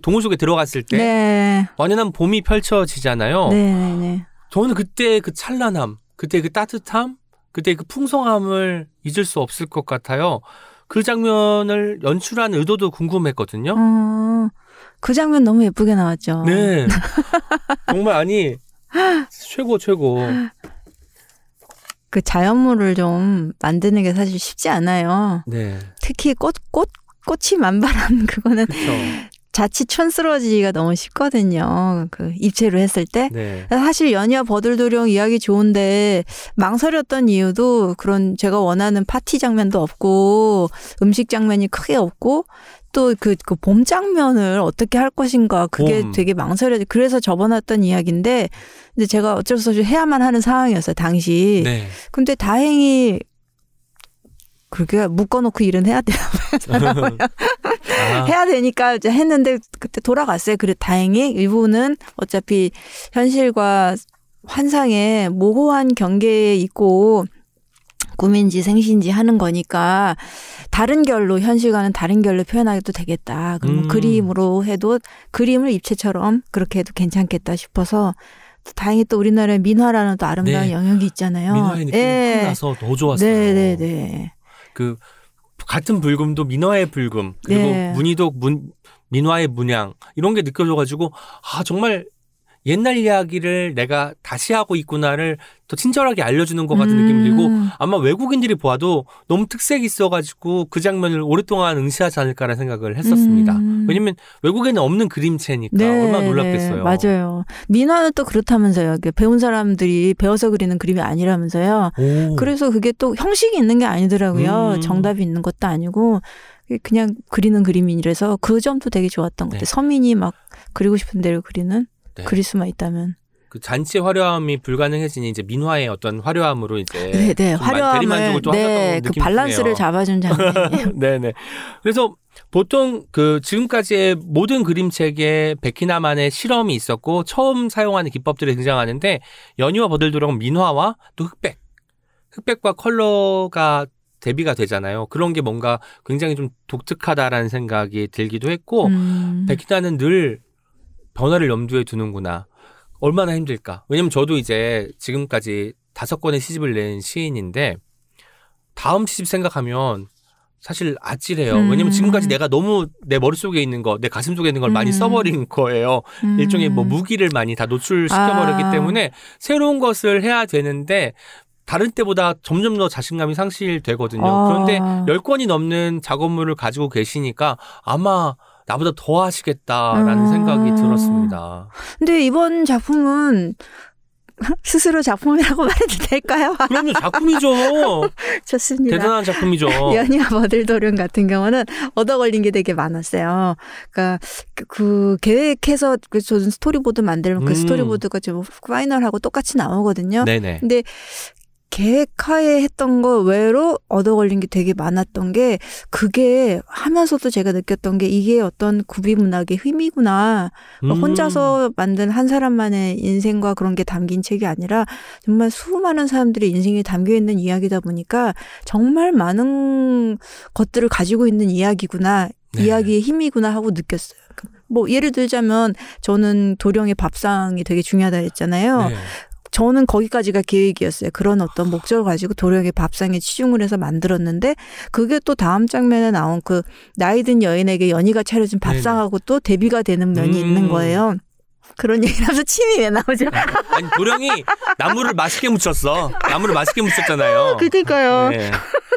S1: 동굴 속에 들어갔을 때
S3: 네.
S1: 완연한 봄이 펼쳐지잖아요.
S3: 네, 네, 네.
S1: 저는 그때 그 찬란함, 그때 그 따뜻함, 그때 그 풍성함을 잊을 수 없을 것 같아요. 그 장면을 연출한 의도도 궁금했거든요.
S3: 어, 그 장면 너무 예쁘게 나왔죠.
S1: 네. 정말 아니 최고 최고.
S3: 그 자연물을 좀 만드는 게 사실 쉽지 않아요.
S1: 네.
S3: 특히 꽃, 꽃, 꽃이 만발한 그거는
S1: 그렇죠.
S3: 자칫 촌스러워지기가 너무 쉽거든요. 그 입체로 했을 때.
S1: 네.
S3: 사실 연희와 버들도령 이야기 좋은데 망설였던 이유도 그런 제가 원하는 파티 장면도 없고 음식 장면이 크게 없고 또그 그 봄 장면을 어떻게 할 것인가 그게
S1: 봄.
S3: 되게 망설여 그래서 접어놨던 이야기인데 근데 제가 어쩔 수 없이 해야만 하는 상황이었어요 당시
S1: 네.
S3: 근데 다행히 그렇게 묶어놓고 일은 해야 돼요
S1: 아,
S3: 해야 되니까 이제 했는데 그때 돌아갔어요. 그래 다행히 일부는 어차피 현실과 환상의 모호한 경계에 있고 꿈인지 생신지 하는 거니까 다른 결로 현실과는 다른 결로 표현하기도 되겠다. 그럼
S1: 음.
S3: 그림으로 해도 그림을 입체처럼 그렇게 해도 괜찮겠다 싶어서 또 다행히 또 우리나라에 민화라는 또 아름다운
S1: 네.
S3: 영역이 있잖아요.
S1: 민화의 느낌이
S3: 예.
S1: 확 나서 더 좋았어요.
S3: 네네네.
S1: 그 같은 불금도 민화의 불금 그리고
S3: 네.
S1: 문희도 문 민화의 문양 이런 게 느껴져가지고 아 정말 옛날 이야기를 내가 다시 하고 있구나를 더 친절하게 알려주는 것 같은 느낌이 들고
S3: 음.
S1: 아마 외국인들이 보아도 너무 특색이 있어가지고 그 장면을 오랫동안 응시하지 않을까라는 생각을 했었습니다.
S3: 음.
S1: 왜냐면 외국에는 없는 그림체니까 얼마나 놀랍겠어요.
S3: 네, 맞아요. 민화는 또 그렇다면서요. 그 배운 사람들이 배워서 그리는 그림이 아니라면서요.
S1: 오.
S3: 그래서 그게 또 형식이 있는 게 아니더라고요.
S1: 음.
S3: 정답이 있는 것도 아니고 그냥 그리는 그림이라서 그 점도 되게 좋았던 것
S1: 네.
S3: 같아요. 서민이 막 그리고 싶은 대로 그리는
S1: 네.
S3: 그릴 수만 있다면.
S1: 그 잔치의 화려함이 불가능해지니 이제 민화의 어떤 화려함으로 이제
S3: 네, 네. 화려함을 네, 그 밸런스를. 잡아준 장면이에요.
S1: 네 네. 그래서 보통 그 지금까지의 모든 그림책에 백희나만의 실험이 있었고 처음 사용하는 기법들이 등장하는데 연희와 버들도령은 민화와 또 흑백, 흑백과 컬러가 대비가 되잖아요. 그런 게 뭔가 굉장히 좀 독특하다라는 생각이 들기도 했고
S3: 음.
S1: 백희나는 늘 변화를 염두에 두는구나. 얼마나 힘들까. 왜냐면 저도 이제 지금까지 다섯 권의 시집을 낸 시인인데 다음 시집 생각하면 사실 아찔해요.
S3: 음.
S1: 왜냐면 지금까지 내가 너무 내 머릿속에 있는 거, 내 가슴 속에 있는 걸 많이
S3: 음.
S1: 써버린 거예요.
S3: 음.
S1: 일종의 뭐 무기를 많이 다 노출시켜버렸기
S3: 아.
S1: 때문에 새로운 것을 해야 되는데 다른 때보다 점점 더 자신감이 상실되거든요.
S3: 아.
S1: 그런데 열권이 넘는 작업물을 가지고 계시니까 아마 나보다 더 하시겠다라는
S3: 음.
S1: 생각이 들었습니다.
S3: 근데 이번 작품은 스스로 작품이라고 말해도 될까요?
S1: 그럼요, 작품이죠.
S3: 좋습니다.
S1: 대단한 작품이죠.
S3: 연희와 버들도령 같은 경우는 얻어 걸린 게 되게 많았어요. 그러니까 그, 그 계획해서 그 저는 스토리보드 만들면 그
S1: 음.
S3: 스토리보드가 좀 final하고 똑같이 나오거든요.
S1: 네네.
S3: 근데 계획하에 했던 거 외로 얻어 걸린 게 되게 많았던 게 그게 하면서도 제가 느꼈던 게 이게 어떤 구비 문학의 힘이구나.
S1: 음.
S3: 혼자서 만든 한 사람만의 인생과 그런 게 담긴 책이 아니라 정말 수많은 사람들의 인생이 담겨 있는 이야기다 보니까 정말 많은 것들을 가지고 있는 이야기구나.
S1: 네.
S3: 이야기의 힘이구나 하고 느꼈어요. 뭐 예를 들자면 저는 도령의 밥상이 되게 중요하다 했잖아요.
S1: 네.
S3: 저는 거기까지가 계획이었어요. 그런 어떤 목적을 가지고 도령의 밥상에 치중을 해서 만들었는데 그게 또 다음 장면에 나온 그 나이 든 여인에게 연희가 차려준 밥상하고 또 대비가 되는 면이
S1: 음.
S3: 있는 거예요. 그런 얘기를 하면서 침이 왜 나오죠?
S1: 아니 도령이 나무를 맛있게 묻혔어. 나무를 맛있게 묻혔잖아요.
S3: 그니까요.
S1: 네.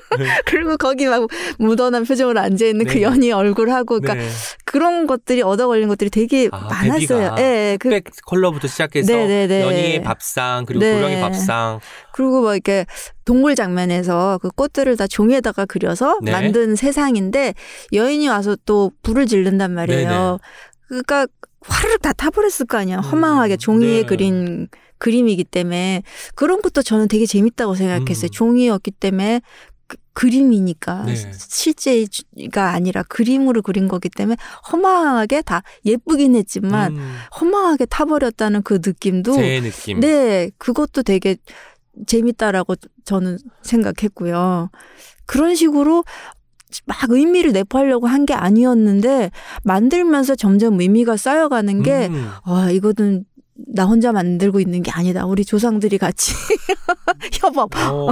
S3: 그리고 거기 막 묻어난 표정으로 앉아 있는 그
S1: 네.
S3: 연희 얼굴하고 그러니까
S1: 네.
S3: 그런 것들이 얻어 걸린 것들이 되게
S1: 아,
S3: 많았어요. 예, 예. 그,
S1: 컬러부터 시작해서
S3: 네네네.
S1: 연희의 밥상 그리고
S3: 네.
S1: 도령의 밥상.
S3: 그리고 뭐 이렇게 동물 장면에서 그 꽃들을 다 종이에다가 그려서
S1: 네.
S3: 만든 세상인데 여인이 와서 또 불을 지른단 말이에요. 그러니까 화르륵 다 타버렸을 거 아니야. 허망하게
S1: 음,
S3: 종이에
S1: 네.
S3: 그린 그림이기 때문에 그런 것도 저는 되게 재밌다고 생각했어요.
S1: 음.
S3: 종이였기 때문에 그, 그림이니까
S1: 네.
S3: 실제가 아니라 그림으로 그린 거기 때문에 허망하게 다 예쁘긴 했지만
S1: 음,
S3: 허망하게 타버렸다는 그 느낌도
S1: 제 느낌.
S3: 네, 그것도 되게 재밌다라고 저는 생각했고요. 그런 식으로 막 의미를 내포하려고 한 게 아니었는데 만들면서 점점 의미가 쌓여가는 게
S1: 음.
S3: 아, 이거는 나 혼자 만들고 있는 게 아니다. 우리 조상들이 같이 협업.
S1: 어.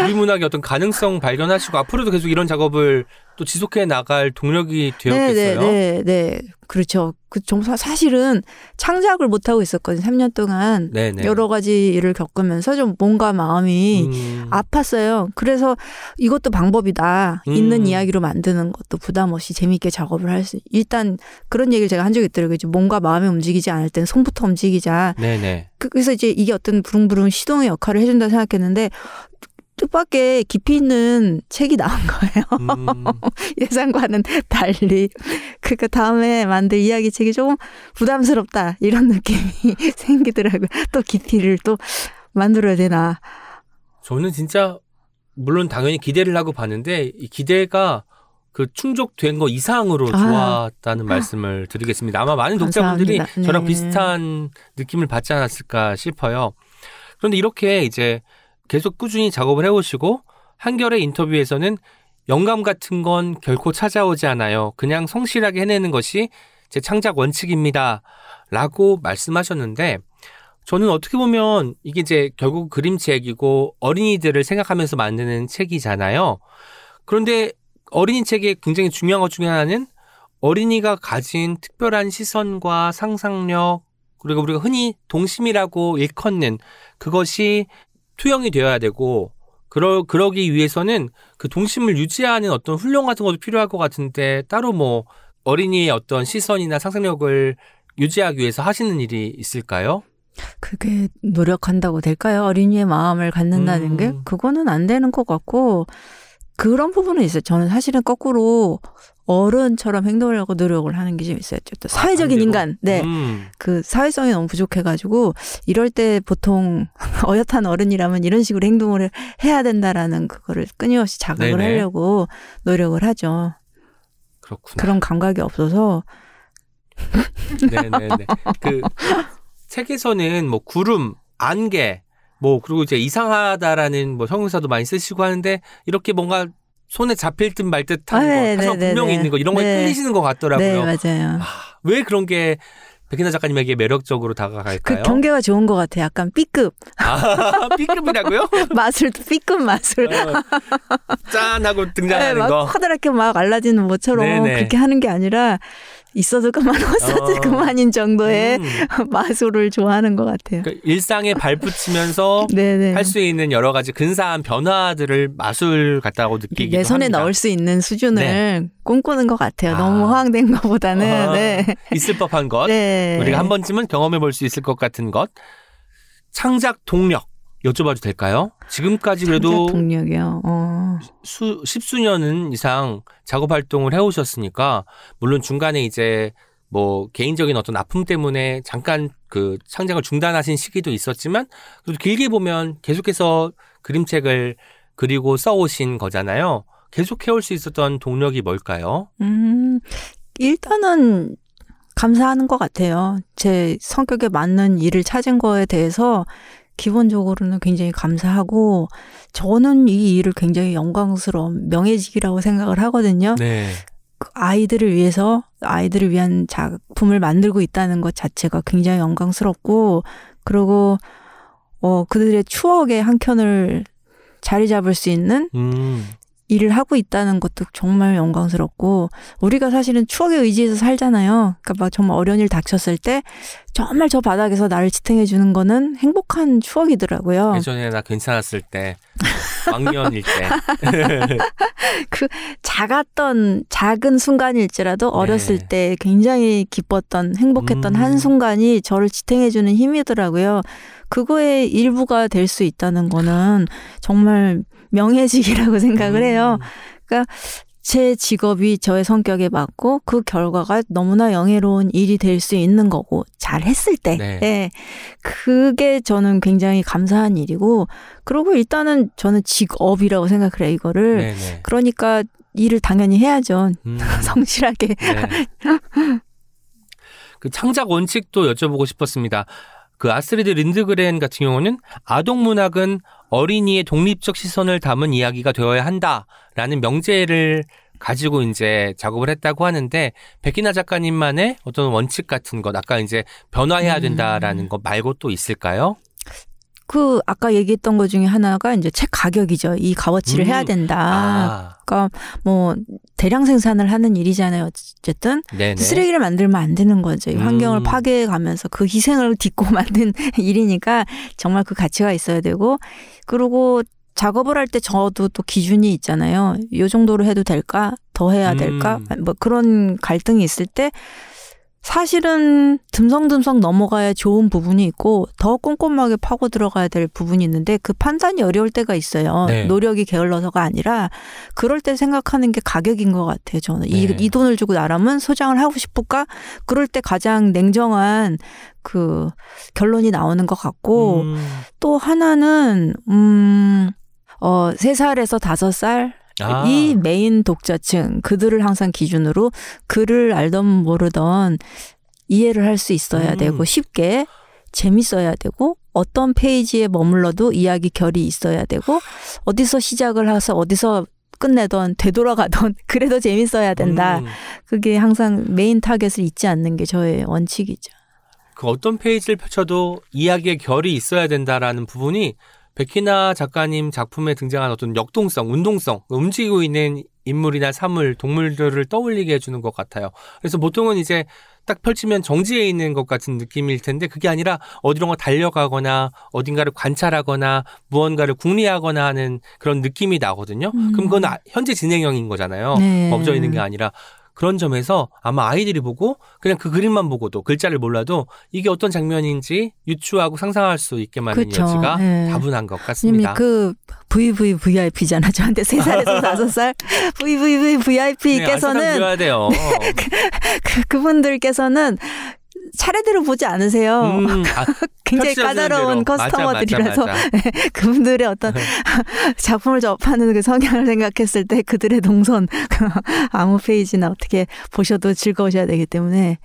S1: 우리 문학의 어떤 가능성 발견하시고 앞으로도 계속 이런 작업을 또 지속해 나갈 동력이 되었겠어요.
S3: 네, 네, 네. 그렇죠. 그좀 사실은 창작을 못 하고 있었거든요. 3년 동안
S1: 네, 네.
S3: 여러 가지 일을 겪으면서 좀 뭔가 마음이
S1: 음.
S3: 아팠어요. 그래서 이것도 방법이다.
S1: 음.
S3: 있는 이야기로 만드는 것도 부담 없이 재밌게 작업을 할 수. 일단 그런 얘기를 제가 한 적이 있더라고요. 이제 뭔가 마음이 움직이지 않을 땐 손부터 움직이자.
S1: 네, 네.
S3: 그- 그래서 이제 이게 어떤 부릉부릉 시동의 역할을 해준다 생각했는데 뜻밖의 깊이 있는 책이 나온 거예요.
S1: 음.
S3: 예상과는 달리. 그러니까 다음에 만들 이야기 책이 조금 부담스럽다. 이런 느낌이 생기더라고요. 또 깊이를 또 만들어야 되나.
S1: 저는 진짜 물론 당연히 기대를 하고 봤는데 이 기대가 그 충족된 거 이상으로
S3: 아.
S1: 좋았다는 말씀을 드리겠습니다. 아마 많은 독자분들이
S3: 감사합니다.
S1: 저랑
S3: 네.
S1: 비슷한 느낌을 받지 않았을까 싶어요. 그런데 이렇게 이제 계속 꾸준히 작업을 해오시고 한결의 인터뷰에서는 영감 같은 건 결코 찾아오지 않아요. 그냥 성실하게 해내는 것이 제 창작 원칙입니다. 라고 말씀하셨는데 저는 어떻게 보면 이게 이제 결국 그림책이고 어린이들을 생각하면서 만드는 책이잖아요. 그런데 어린이 책의 굉장히 중요한 것 중에 하나는 어린이가 가진 특별한 시선과 상상력 그리고 우리가 흔히 동심이라고 일컫는 그것이 투영이 되어야 되고 그러 그러기 위해서는 그 동심을 유지하는 어떤 훈련 같은 것도 필요할 것 같은데 따로 뭐 어린이의 어떤 시선이나 상상력을 유지하기 위해서 하시는 일이 있을까요?
S3: 그게 노력한다고 될까요? 어린이의 마음을 갖는다는
S1: 음.
S3: 게 그거는 안 되는 것 같고 그런 부분은 있어요. 저는 사실은 거꾸로 어른처럼 행동하려고 노력을 하는 게 좀 있어요. 또 사회적인
S1: 반대로?
S3: 인간, 네,
S1: 음.
S3: 그 사회성이 너무 부족해가지고 이럴 때 보통 어엿한 어른이라면 이런 식으로 행동을 해야 된다라는 그거를 끊임없이 자극을
S1: 네네.
S3: 하려고 노력을 하죠.
S1: 그렇구나.
S3: 그런 감각이 없어서
S1: 네네네. 그 책에서는 뭐 구름, 안개, 뭐 그리고 이제 이상하다라는 뭐 형용사도 많이 쓰시고 하는데 이렇게 뭔가 손에 잡힐 듯 말 듯한
S3: 아,
S1: 거,
S3: 네,
S1: 하지만
S3: 네,
S1: 분명히
S3: 네,
S1: 있는 거 이런 거에
S3: 네.
S1: 끌리시는 것 같더라고요.
S3: 네 맞아요.
S1: 아, 왜 그런 게 백희나 작가님에게 매력적으로
S3: 그
S1: 다가갈까요?
S3: 경계가 좋은 것 같아요. 약간 B급
S1: 아, B급이라고요?
S3: 마술, B급 마술.
S1: 어, 짠 하고
S3: 네,
S1: 등장하는
S3: 막
S1: 거.
S3: 커다랗게 막 알라딘 모처럼
S1: 네네.
S3: 그렇게 하는 게 아니라 있어도 그만 없어도
S1: 어.
S3: 그만인 정도의
S1: 음,
S3: 마술을 좋아하는 것 같아요.
S1: 그러니까 일상에 발붙이면서. 할 수 있는 여러 가지 근사한 변화들을 마술 같다고 느끼기도
S3: 내 손에
S1: 합니다.
S3: 넣을 수 있는 수준을
S1: 네.
S3: 꿈꾸는 것 같아요.
S1: 아.
S3: 너무 허황된 것보다는.
S1: 아,
S3: 네.
S1: 있을 법한 것.
S3: 네.
S1: 우리가 한 번쯤은 경험해 볼 수 있을 것 같은 것. 창작 동력 여쭤봐도 될까요? 지금까지 그래도
S3: 동력이요. 어.
S1: 수, 십수년 이상 작업 활동을 해오셨으니까, 물론 중간에 이제 뭐 개인적인 어떤 아픔 때문에 잠깐 그 창작을 중단하신 시기도 있었지만 그래도 길게 보면 계속해서 그림책을 그리고 써오신 거잖아요. 계속 해올 수 있었던 동력이 뭘까요?
S3: 음, 일단은 감사하는 것 같아요. 제 성격에 맞는 일을 찾은 거에 대해서 기본적으로는 굉장히 감사하고 저는 이 일을 굉장히 영광스러운 명예직이라고 생각을 하거든요.
S1: 네.
S3: 그 아이들을 위해서 아이들을 위한 작품을 만들고 있다는 것 자체가 굉장히 영광스럽고 그리고 어 그들의 추억의 한 켠을 자리 잡을 수 있는
S1: 음.
S3: 일을 하고 있다는 것도 정말 영광스럽고 우리가 사실은 추억에 의지해서 살잖아요. 그러니까 막 정말 어려운 일 닥쳤을 때 정말 저 바닥에서 나를 지탱해 주는 거는 행복한 추억이더라고요.
S1: 예전에 나 괜찮았을 때 왕년일 때
S3: 작았던 작은 순간일지라도 어렸을
S1: 네.
S3: 때 굉장히 기뻤던 행복했던
S1: 음.
S3: 한 순간이 저를 지탱해 주는 힘이더라고요. 그거의 일부가 될 수 있다는 거는 정말 명예직이라고 생각을 해요.
S1: 음.
S3: 제 직업이 저의 성격에 맞고 그 결과가 너무나 영예로운 일이 될 수 있는 거고 잘 했을 때
S1: 네.
S3: 예. 그게 저는 굉장히 감사한 일이고 그리고 일단은 저는 직업이라고 생각을 해요 이거를
S1: 네네.
S3: 그러니까 일을 당연히 해야죠
S1: 음.
S3: 성실하게
S1: 네. 그 창작 원칙도 여쭤보고 싶었습니다. 그 아스트리드 린드그렌 같은 경우는 아동 문학은 어린이의 독립적 시선을 담은 이야기가 되어야 한다라는 명제를 가지고 이제 작업을 했다고 하는데 백기나 작가님만의 어떤 원칙 같은 것 아까 이제 변화해야 된다라는 것 말고 또 있을까요?
S3: 그 아까 얘기했던 것 중에 하나가 이제 책 가격이죠 이 값어치를
S1: 음.
S3: 해야 된다
S1: 아,
S3: 그러니까 뭐 대량 생산을 하는 일이잖아요 어쨌든
S1: 네네.
S3: 쓰레기를 만들면 안 되는 거죠. 이 환경을
S1: 음.
S3: 파괴해 가면서 그 희생을 딛고 만든 일이니까 정말 그 가치가 있어야 되고 그리고 작업을 할 때 저도 또 기준이 있잖아요. 요 정도로 해도 될까? 더 해야 될까?
S1: 음.
S3: 뭐 그런 갈등이 있을 때 사실은 듬성듬성 넘어가야 좋은 부분이 있고 더 꼼꼼하게 파고 들어가야 될 부분이 있는데 그 판단이 어려울 때가 있어요.
S1: 네.
S3: 노력이 게을러서가 아니라 그럴 때 생각하는 게 가격인 것 같아요. 저는 이,
S1: 네.
S3: 이 돈을 주고 나라면 소장을 하고 싶을까? 그럴 때 가장 냉정한 그 결론이 나오는 것 같고
S1: 음.
S3: 또 하나는 음. 어, 세살에서 다섯 살
S1: 아.
S3: 이 메인 독자층 그들을 항상 기준으로 글을 알던 모르던 이해를 할 수 있어야
S1: 음.
S3: 되고 쉽게 재밌어야 되고 어떤 페이지에 머물러도 이야기 결이 있어야 되고 어디서 시작을 해서 어디서 끝내던 되돌아가던 그래도 재밌어야 된다.
S1: 음.
S3: 그게 항상 main target을 잊지 않는 게 저의 원칙이죠.
S1: 그 어떤 페이지를 펼쳐도 이야기의 결이 있어야 된다라는 부분이 백희나 작가님 작품에 등장한 어떤 역동성, 운동성, 움직이고 있는 인물이나 사물, 동물들을 떠올리게 해주는 것 같아요. 그래서 보통은 이제 딱 펼치면 정지해 있는 것 같은 느낌일 텐데 그게 아니라 어디론가 달려가거나 어딘가를 관찰하거나 무언가를 궁리하거나 하는 그런 느낌이 나거든요.
S3: 음.
S1: 그럼 그건 아- 현재 진행형인 거잖아요.
S3: 네.
S1: 멈춰 있는 게 아니라 그런 점에서 아마 아이들이 보고 그냥 그 그림만 보고도 글자를 몰라도 이게 어떤 장면인지 유추하고 상상할 수 있게 만드는
S3: 그쵸.
S1: 여지가
S3: 네.
S1: 다분한 것
S3: 이미
S1: 같습니다.
S3: 그 VVVIP잖아. 저한테 세살에서 다섯 살
S1: 네, 줘야 돼요.
S3: 그, 그분들께서는 차례대로 보지 않으세요.
S1: 음, 아,
S3: 굉장히
S1: 펼쳐주는
S3: 까다로운
S1: 대로. 맞아,
S3: 커스터머들이라서
S1: 맞아, 맞아.
S3: 그분들의 어떤 작품을 접하는 그 성향을 생각했을 때 그들의 동선 아무 페이지나 어떻게 보셔도 즐거우셔야 되기 때문에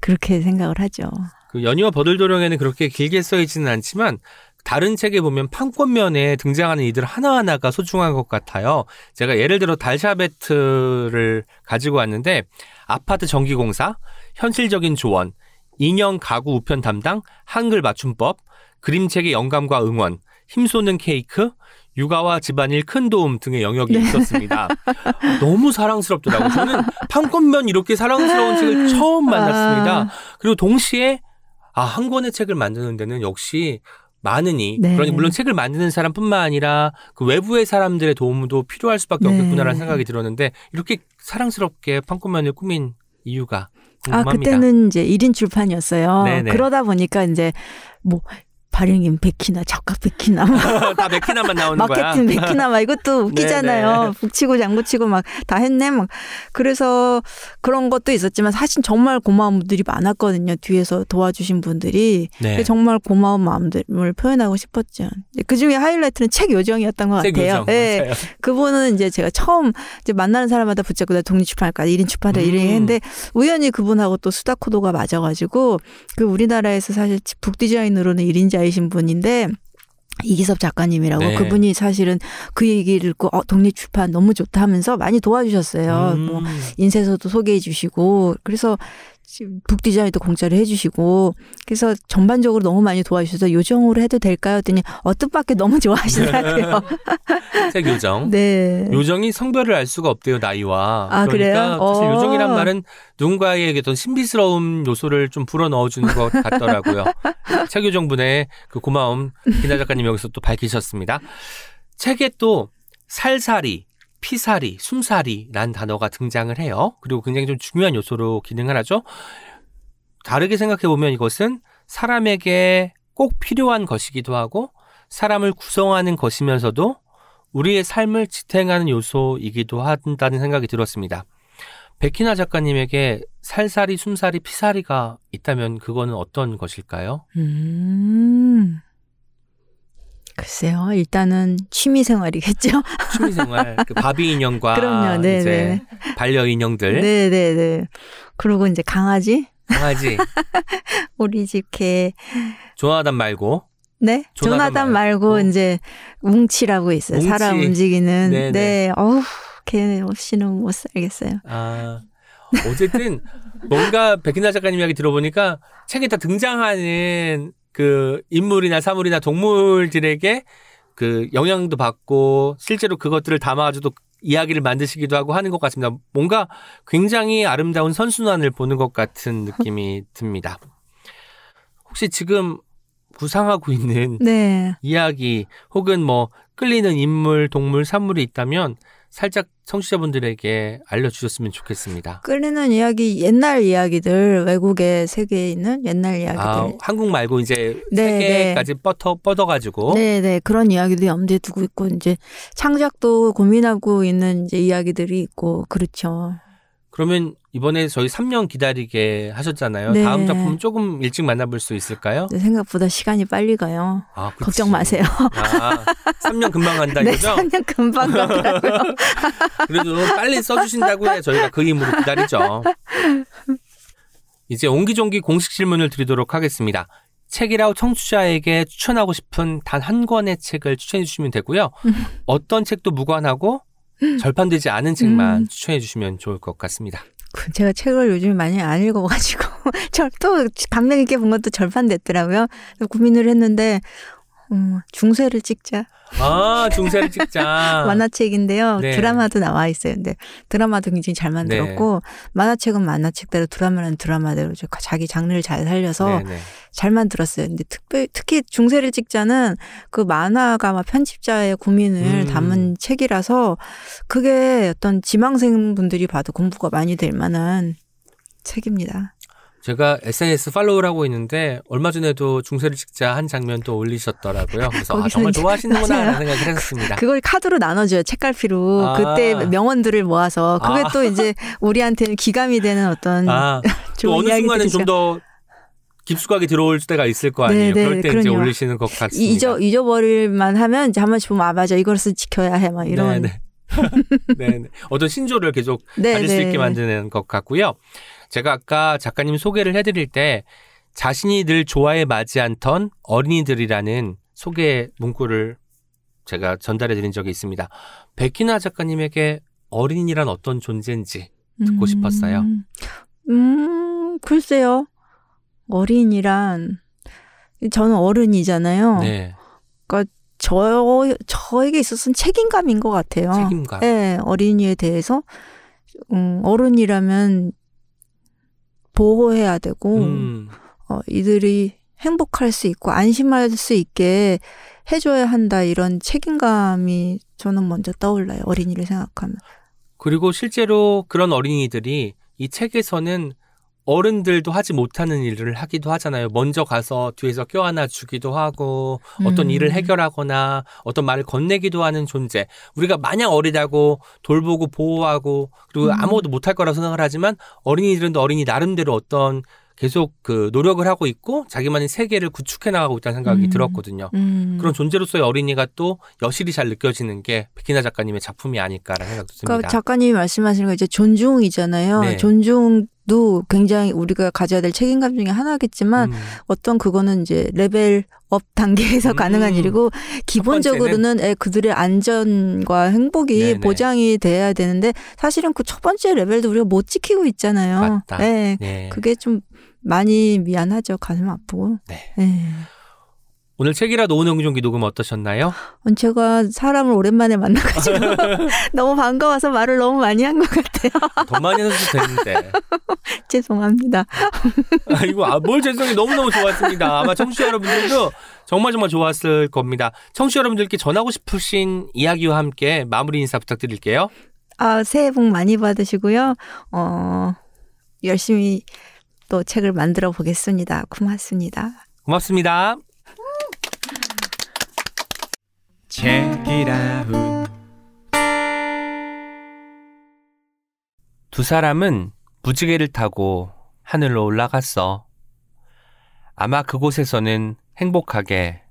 S3: 그렇게 생각을 하죠.
S1: 그 연희와 버들도령에는 그렇게 길게 써있지는 않지만 다른 책에 보면 판권면에 등장하는 이들 하나하나가 소중한 것 같아요. 제가 예를 들어 달샤베트를 가지고 왔는데 아파트 전기공사, 현실적인 조언, 인형 가구 우편 담당, 한글 맞춤법, 그림책의 영감과 응원, 힘쏘는 케이크, 육아와 집안일 큰 도움 등의 영역이 있었습니다. 너무 사랑스럽더라고요. 저는 판권면 이렇게 사랑스러운 책을 처음 만났습니다.
S3: 아,
S1: 그리고 동시에 아, 한 권의 책을 만드는 데는 역시 많으니
S3: 네.
S1: 그러니 물론 책을 만드는 사람뿐만 아니라 그 외부의 사람들의 도움도 필요할 수밖에
S3: 네.
S1: 없겠구나라는 생각이 들었는데 이렇게 사랑스럽게 판권면을 꾸민 이유가
S3: 아
S1: 궁금합니다.
S3: 그때는 이제 1인 출판이었어요.
S1: 네네.
S3: 그러다 보니까 이제 뭐 발행인 베키나 작가 베키나
S1: 뭐다 맥키나만 나오는 거야.
S3: 마케팅 막 이것도 웃기잖아요.
S1: 네,
S3: 북치고 장구치고 막 다 했네 막 그래서 그런 것도 있었지만 사실 정말 고마운 분들이 많았거든요. 뒤에서 도와주신 분들이
S1: 네.
S3: 정말 고마운 마음들을 표현하고 싶었죠. 그 중에 하이라이트는 책 요정이었던
S1: 것책
S3: 같아요.
S1: 맞아요.
S3: 그분은 이제 제가 처음 이제 만나는 사람마다 붙잡고 나 독립 출판할까 1인 출판을
S1: 음.
S3: 이렇게 했는데 우연히 그분하고 또 수다 코도가 맞아가지고 그 우리나라에서 사실 북 디자인으로는 1인자 이신 분인데 이기섭 작가님이라고
S1: 네.
S3: 그분이 사실은 그 얘기를 듣고 어, 독립출판 너무 좋다 하면서 많이 도와주셨어요.
S1: 음.
S3: 뭐 인쇄소도 소개해 주시고 그래서 지금 북 디자인도 공짜로 해주시고 그래서 전반적으로 너무 많이 도와주셔서 요정으로 해도 될까요? 했더니 어 뜻밖의 너무 좋아하시더라고요.
S1: 책 요정.
S3: 네.
S1: 요정이 성별을 알 수가 없대요 나이와.
S3: 아,
S1: 그러니까
S3: 그래요?
S1: 사실
S3: 어.
S1: 요정이란 말은 누군가에게 어떤 신비스러운 요소를 좀 불어 넣어주는 것 같더라고요. 책 요정 분의 그 고마움 기나 작가님 여기서 또 밝히셨습니다. 책에 또 살살이, 피살이, 숨살이란 단어가 등장을 해요. 그리고 굉장히 좀 중요한 요소로 기능을 하죠. 다르게 생각해 보면 이것은 사람에게 꼭 필요한 것이기도 하고 사람을 구성하는 것이면서도 우리의 삶을 지탱하는 요소이기도 한다는 생각이 들었습니다. 백희나 작가님에게 살살이, 숨살이, 피살이가 있다면 그거는 어떤 것일까요?
S3: 음. 글쎄요. 일단은 취미 생활이겠죠.
S1: 취미 생활, 그 바비 인형과
S3: 그럼요. 네,
S1: 이제 반려 인형들,
S3: 네, 네, 네. 그리고 이제 강아지,
S1: 강아지,
S3: 우리 집 개,
S1: 조나단 말고
S3: 네,
S1: 조나단
S3: 조나단
S1: 말고.
S3: 말고 이제 뭉치라고 있어요.
S1: 뭉치.
S3: 사람 움직이는.
S1: 네네.
S3: 네, 어우, 걔 없이는 못 살겠어요.
S1: 아, 어쨌든 뭔가 백희나 작가님 이야기 들어보니까 책에 다 등장하는 그 인물이나 사물이나 동물들에게 그 영향도 받고 실제로 그것들을 담아가지고 이야기를 만드시기도 하고 하는 것 같습니다. 뭔가 굉장히 아름다운 선순환을 보는 것 같은 느낌이 듭니다. 혹시 지금 구상하고 있는
S3: 네.
S1: 이야기 혹은 뭐 끌리는 인물, 동물, 산물이 있다면 살짝 청취자분들에게 알려주셨으면 좋겠습니다.
S3: 끌리는 이야기, 옛날 이야기들, 외국의 세계에 있는 옛날 이야기들.
S1: 아, 한국 말고 이제
S3: 네,
S1: 세계까지 뻗어 뻗어가지고
S3: 네네 그런 이야기도 염두에 두고 있고 이제 창작도 고민하고 있는 이제 이야기들이 있고 그렇죠.
S1: 그러면 이번에 저희 3년 기다리게 하셨잖아요.
S3: 네.
S1: 다음 작품 조금 일찍 만나볼 수 있을까요?
S3: 근데 생각보다 시간이 빨리 가요.
S1: 아.
S3: 걱정 마세요.
S1: 아, 3년 금방 간다
S3: 네,
S1: 이거죠?
S3: 3년 금방 가더라고요.
S1: 그래도 빨리 써주신다고 해 저희가 그 힘으로 기다리죠. 이제 옹기종기 공식 질문을 드리도록 하겠습니다. 책이라우 청취자에게 추천하고 싶은 단 한 권의 책을 추천해 주시면 되고요. 어떤 책도 무관하고 절판되지 않은 책만
S3: 음.
S1: 추천해 주시면 좋을 것 같습니다.
S3: 그 제가 책을 요즘 많이 안 읽어가지고 저또 감명 있게 본 것도 절판됐더라고요. 고민을 했는데 음, 중세를 찍자
S1: 아, 중세를 찍자.
S3: 만화책인데요.
S1: 네.
S3: 드라마도 나와 있어요. 근데 드라마도 굉장히 잘 만들었고 만화책은 만화책대로 드라마는 드라마대로 자기 장르를 잘 살려서
S1: 네네.
S3: 잘 만들었어요. 근데 특히 특히 중세를 찍자는 그 만화가 막 편집자의 고민을
S1: 음.
S3: 담은 책이라서 그게 어떤 지망생 분들이 봐도 공부가 많이 될 만한 책입니다.
S1: 제가 SNS 팔로우를 하고 있는데 얼마 전에도 중세를 찍자 한 장면 또 올리셨더라고요. 그래서 아, 정말
S3: 이제-
S1: 좋아하시는구나
S3: 맞아요.
S1: 라는 생각을 했었습니다.
S3: 그걸 카드로 나눠줘요. 책갈피로.
S1: 아.
S3: 그때 명언들을 모아서. 그게
S1: 아.
S3: 또 이제 우리한테는 기감이 되는 어떤
S1: 아, 또
S3: 좋은
S1: 어느 순간은
S3: 이야기들이죠.
S1: 좀더 깊숙하게 들어올 때가 있을 거 아니에요.
S3: 네, 네,
S1: 그럴 때 이제
S3: 그럼요.
S1: 올리시는 것 같습니다.
S3: 이- 잊어, 잊어버릴만 하면 이제 한 번씩 보면 아, 맞아. 이것을 지켜야 해. 막 이런.
S1: 네, 네. 네, 네. 어떤 신조를 계속
S3: 네,
S1: 가질 수
S3: 네.
S1: 있게 만드는 것 같고요. 제가 아까 작가님 소개를 해드릴 때 자신이 늘 좋아해 마지 않던 어린이들이라는 소개 문구를 제가 전달해 드린 적이 있습니다. 백희나 작가님에게 어린이란 어떤 존재인지 듣고 싶었어요.
S3: 음, 음, 글쎄요. 어린이란, 저는 어른이잖아요.
S1: 네.
S3: 저, 저에게 있어서는 책임감인 것 같아요.
S1: 책임감.
S3: 네, 어린이에 대해서, 음, 어른이라면 보호해야 되고,
S1: 음,
S3: 어, 이들이 행복할 수 있고 안심할 수 있게 해줘야 한다 이런 책임감이 저는 먼저 떠올라요 어린이를 생각하면.
S1: 그리고 실제로 그런 어린이들이 이 책에서는 어른들도 하지 못하는 일을 하기도 하잖아요. 먼저 가서 뒤에서 껴안아 주기도 하고 어떤
S3: 음.
S1: 일을 해결하거나 어떤 말을 건네기도 하는 존재. 우리가 마냥 어리다고 돌보고 보호하고 그리고
S3: 음.
S1: 아무것도 못할 거라고 생각을 하지만 어린이들은 어린이 나름대로 어떤 계속 그 노력을 하고 있고 자기만의 세계를 구축해 나가고 있다는 생각이
S3: 음.
S1: 들었거든요.
S3: 음.
S1: 그런 존재로서의 어린이가 또 여실히 잘 느껴지는 게 백희나 작가님의 작품이 아닐까라는 생각도 듭니다.
S3: 그러니까 작가님이 말씀하시는 거 이제 존중이잖아요.
S1: 네.
S3: 존중 도 굉장히 우리가 가져야 될 책임감 중에 하나겠지만
S1: 음.
S3: 어떤 그거는 이제 level up 단계에서
S1: 음.
S3: 가능한 일이고 기본적으로는 애 그들의 안전과 행복이
S1: 네네.
S3: 보장이 돼야 되는데 사실은 그 첫 번째 레벨도 우리가 못 지키고 있잖아요.
S1: 맞다.
S3: 네.
S1: 네.
S3: 그게 좀 많이 미안하죠. 가슴 아프고.
S1: 네.
S3: 네.
S1: 오늘 책읽아웃 오은의 옹기종기 녹음 어떠셨나요?
S3: 제가 사람을 오랜만에 만나가지고 너무 반가워서 말을 너무 많이 한 것 같아요.
S1: 더 많이 해도 되는데.
S3: 죄송합니다.
S1: 아, 이거 아, 뭘 죄송해 너무너무 좋았습니다. 아마 청취자 여러분들도 정말 정말 좋았을 겁니다. 청취자 여러분들께 전하고 싶으신 이야기와 함께 마무리 인사 부탁드릴게요.
S3: 아, 새해 복 많이 받으시고요. 어, 열심히 또 책을 만들어 보겠습니다. 고맙습니다.
S1: 고맙습니다.
S2: Check it out.
S1: 두 사람은 무지개를 타고 하늘로 올라갔어. 아마 그곳에서는 행복하게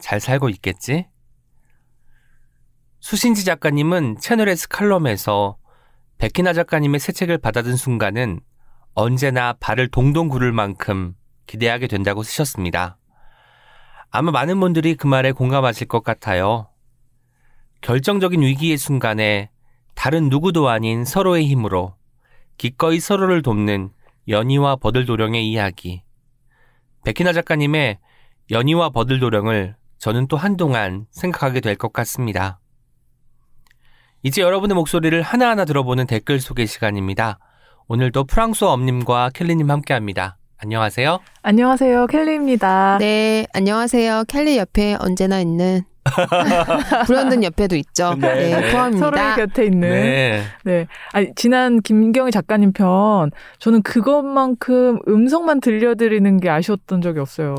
S1: 잘 살고 있겠지? 수신지 작가님은 채널S 칼럼에서 백희나 작가님의 새 책을 받아든 순간은 언제나 발을 동동 구를 만큼 기대하게 된다고 쓰셨습니다. 아마 많은 분들이 그 말에 공감하실 것 같아요. 결정적인 위기의 순간에 다른 누구도 아닌 서로의 힘으로 기꺼이 서로를 돕는 연희와 버들도령의 이야기. 백희나 작가님의 연희와 버들도령을 저는 또 한동안 생각하게 될 것 같습니다. 이제 여러분의 목소리를 하나하나 들어보는 댓글 소개 시간입니다. 오늘도 프랑스어 엄님과 켈리님 함께 합니다. 안녕하세요.
S4: 안녕하세요. 켈리입니다.
S5: 네, 안녕하세요. 켈리 옆에 언제나 있는 불현듯 옆에도 있죠.
S1: 네.
S5: 네, 포함입니다.
S4: 서로의 곁에 있는. 네.
S1: 네.
S4: 아니, 지난 김경희 작가님 편, 저는 그것만큼 음성만 들려드리는 게 아쉬웠던 적이 없어요.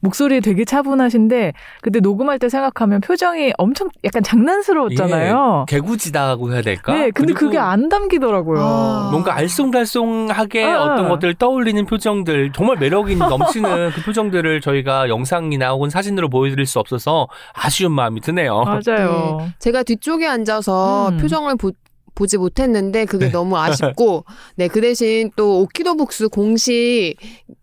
S4: 목소리 되게 차분하신데, 그때 녹음할 때 생각하면 표정이 엄청 약간 장난스러웠잖아요.
S1: 개구지다고 해야 될까?
S4: 네, 근데 그게 안 담기더라고요.
S5: 아.
S1: 뭔가 알쏭달쏭하게
S4: 아.
S1: 어떤 것들을 떠올리는 표정들, 정말 매력이 넘치는 그 표정들을 저희가 영상이나 혹은 사진으로 보여드릴 수 없어서 아쉬운 마음이 드네요.
S4: 맞아요.
S5: 제가 뒤쪽에 앉아서
S4: 음.
S5: 표정을 보, 보지 못했는데 그게
S1: 네.
S5: 너무 아쉽고 네, 그 대신 또 오키도북스 공식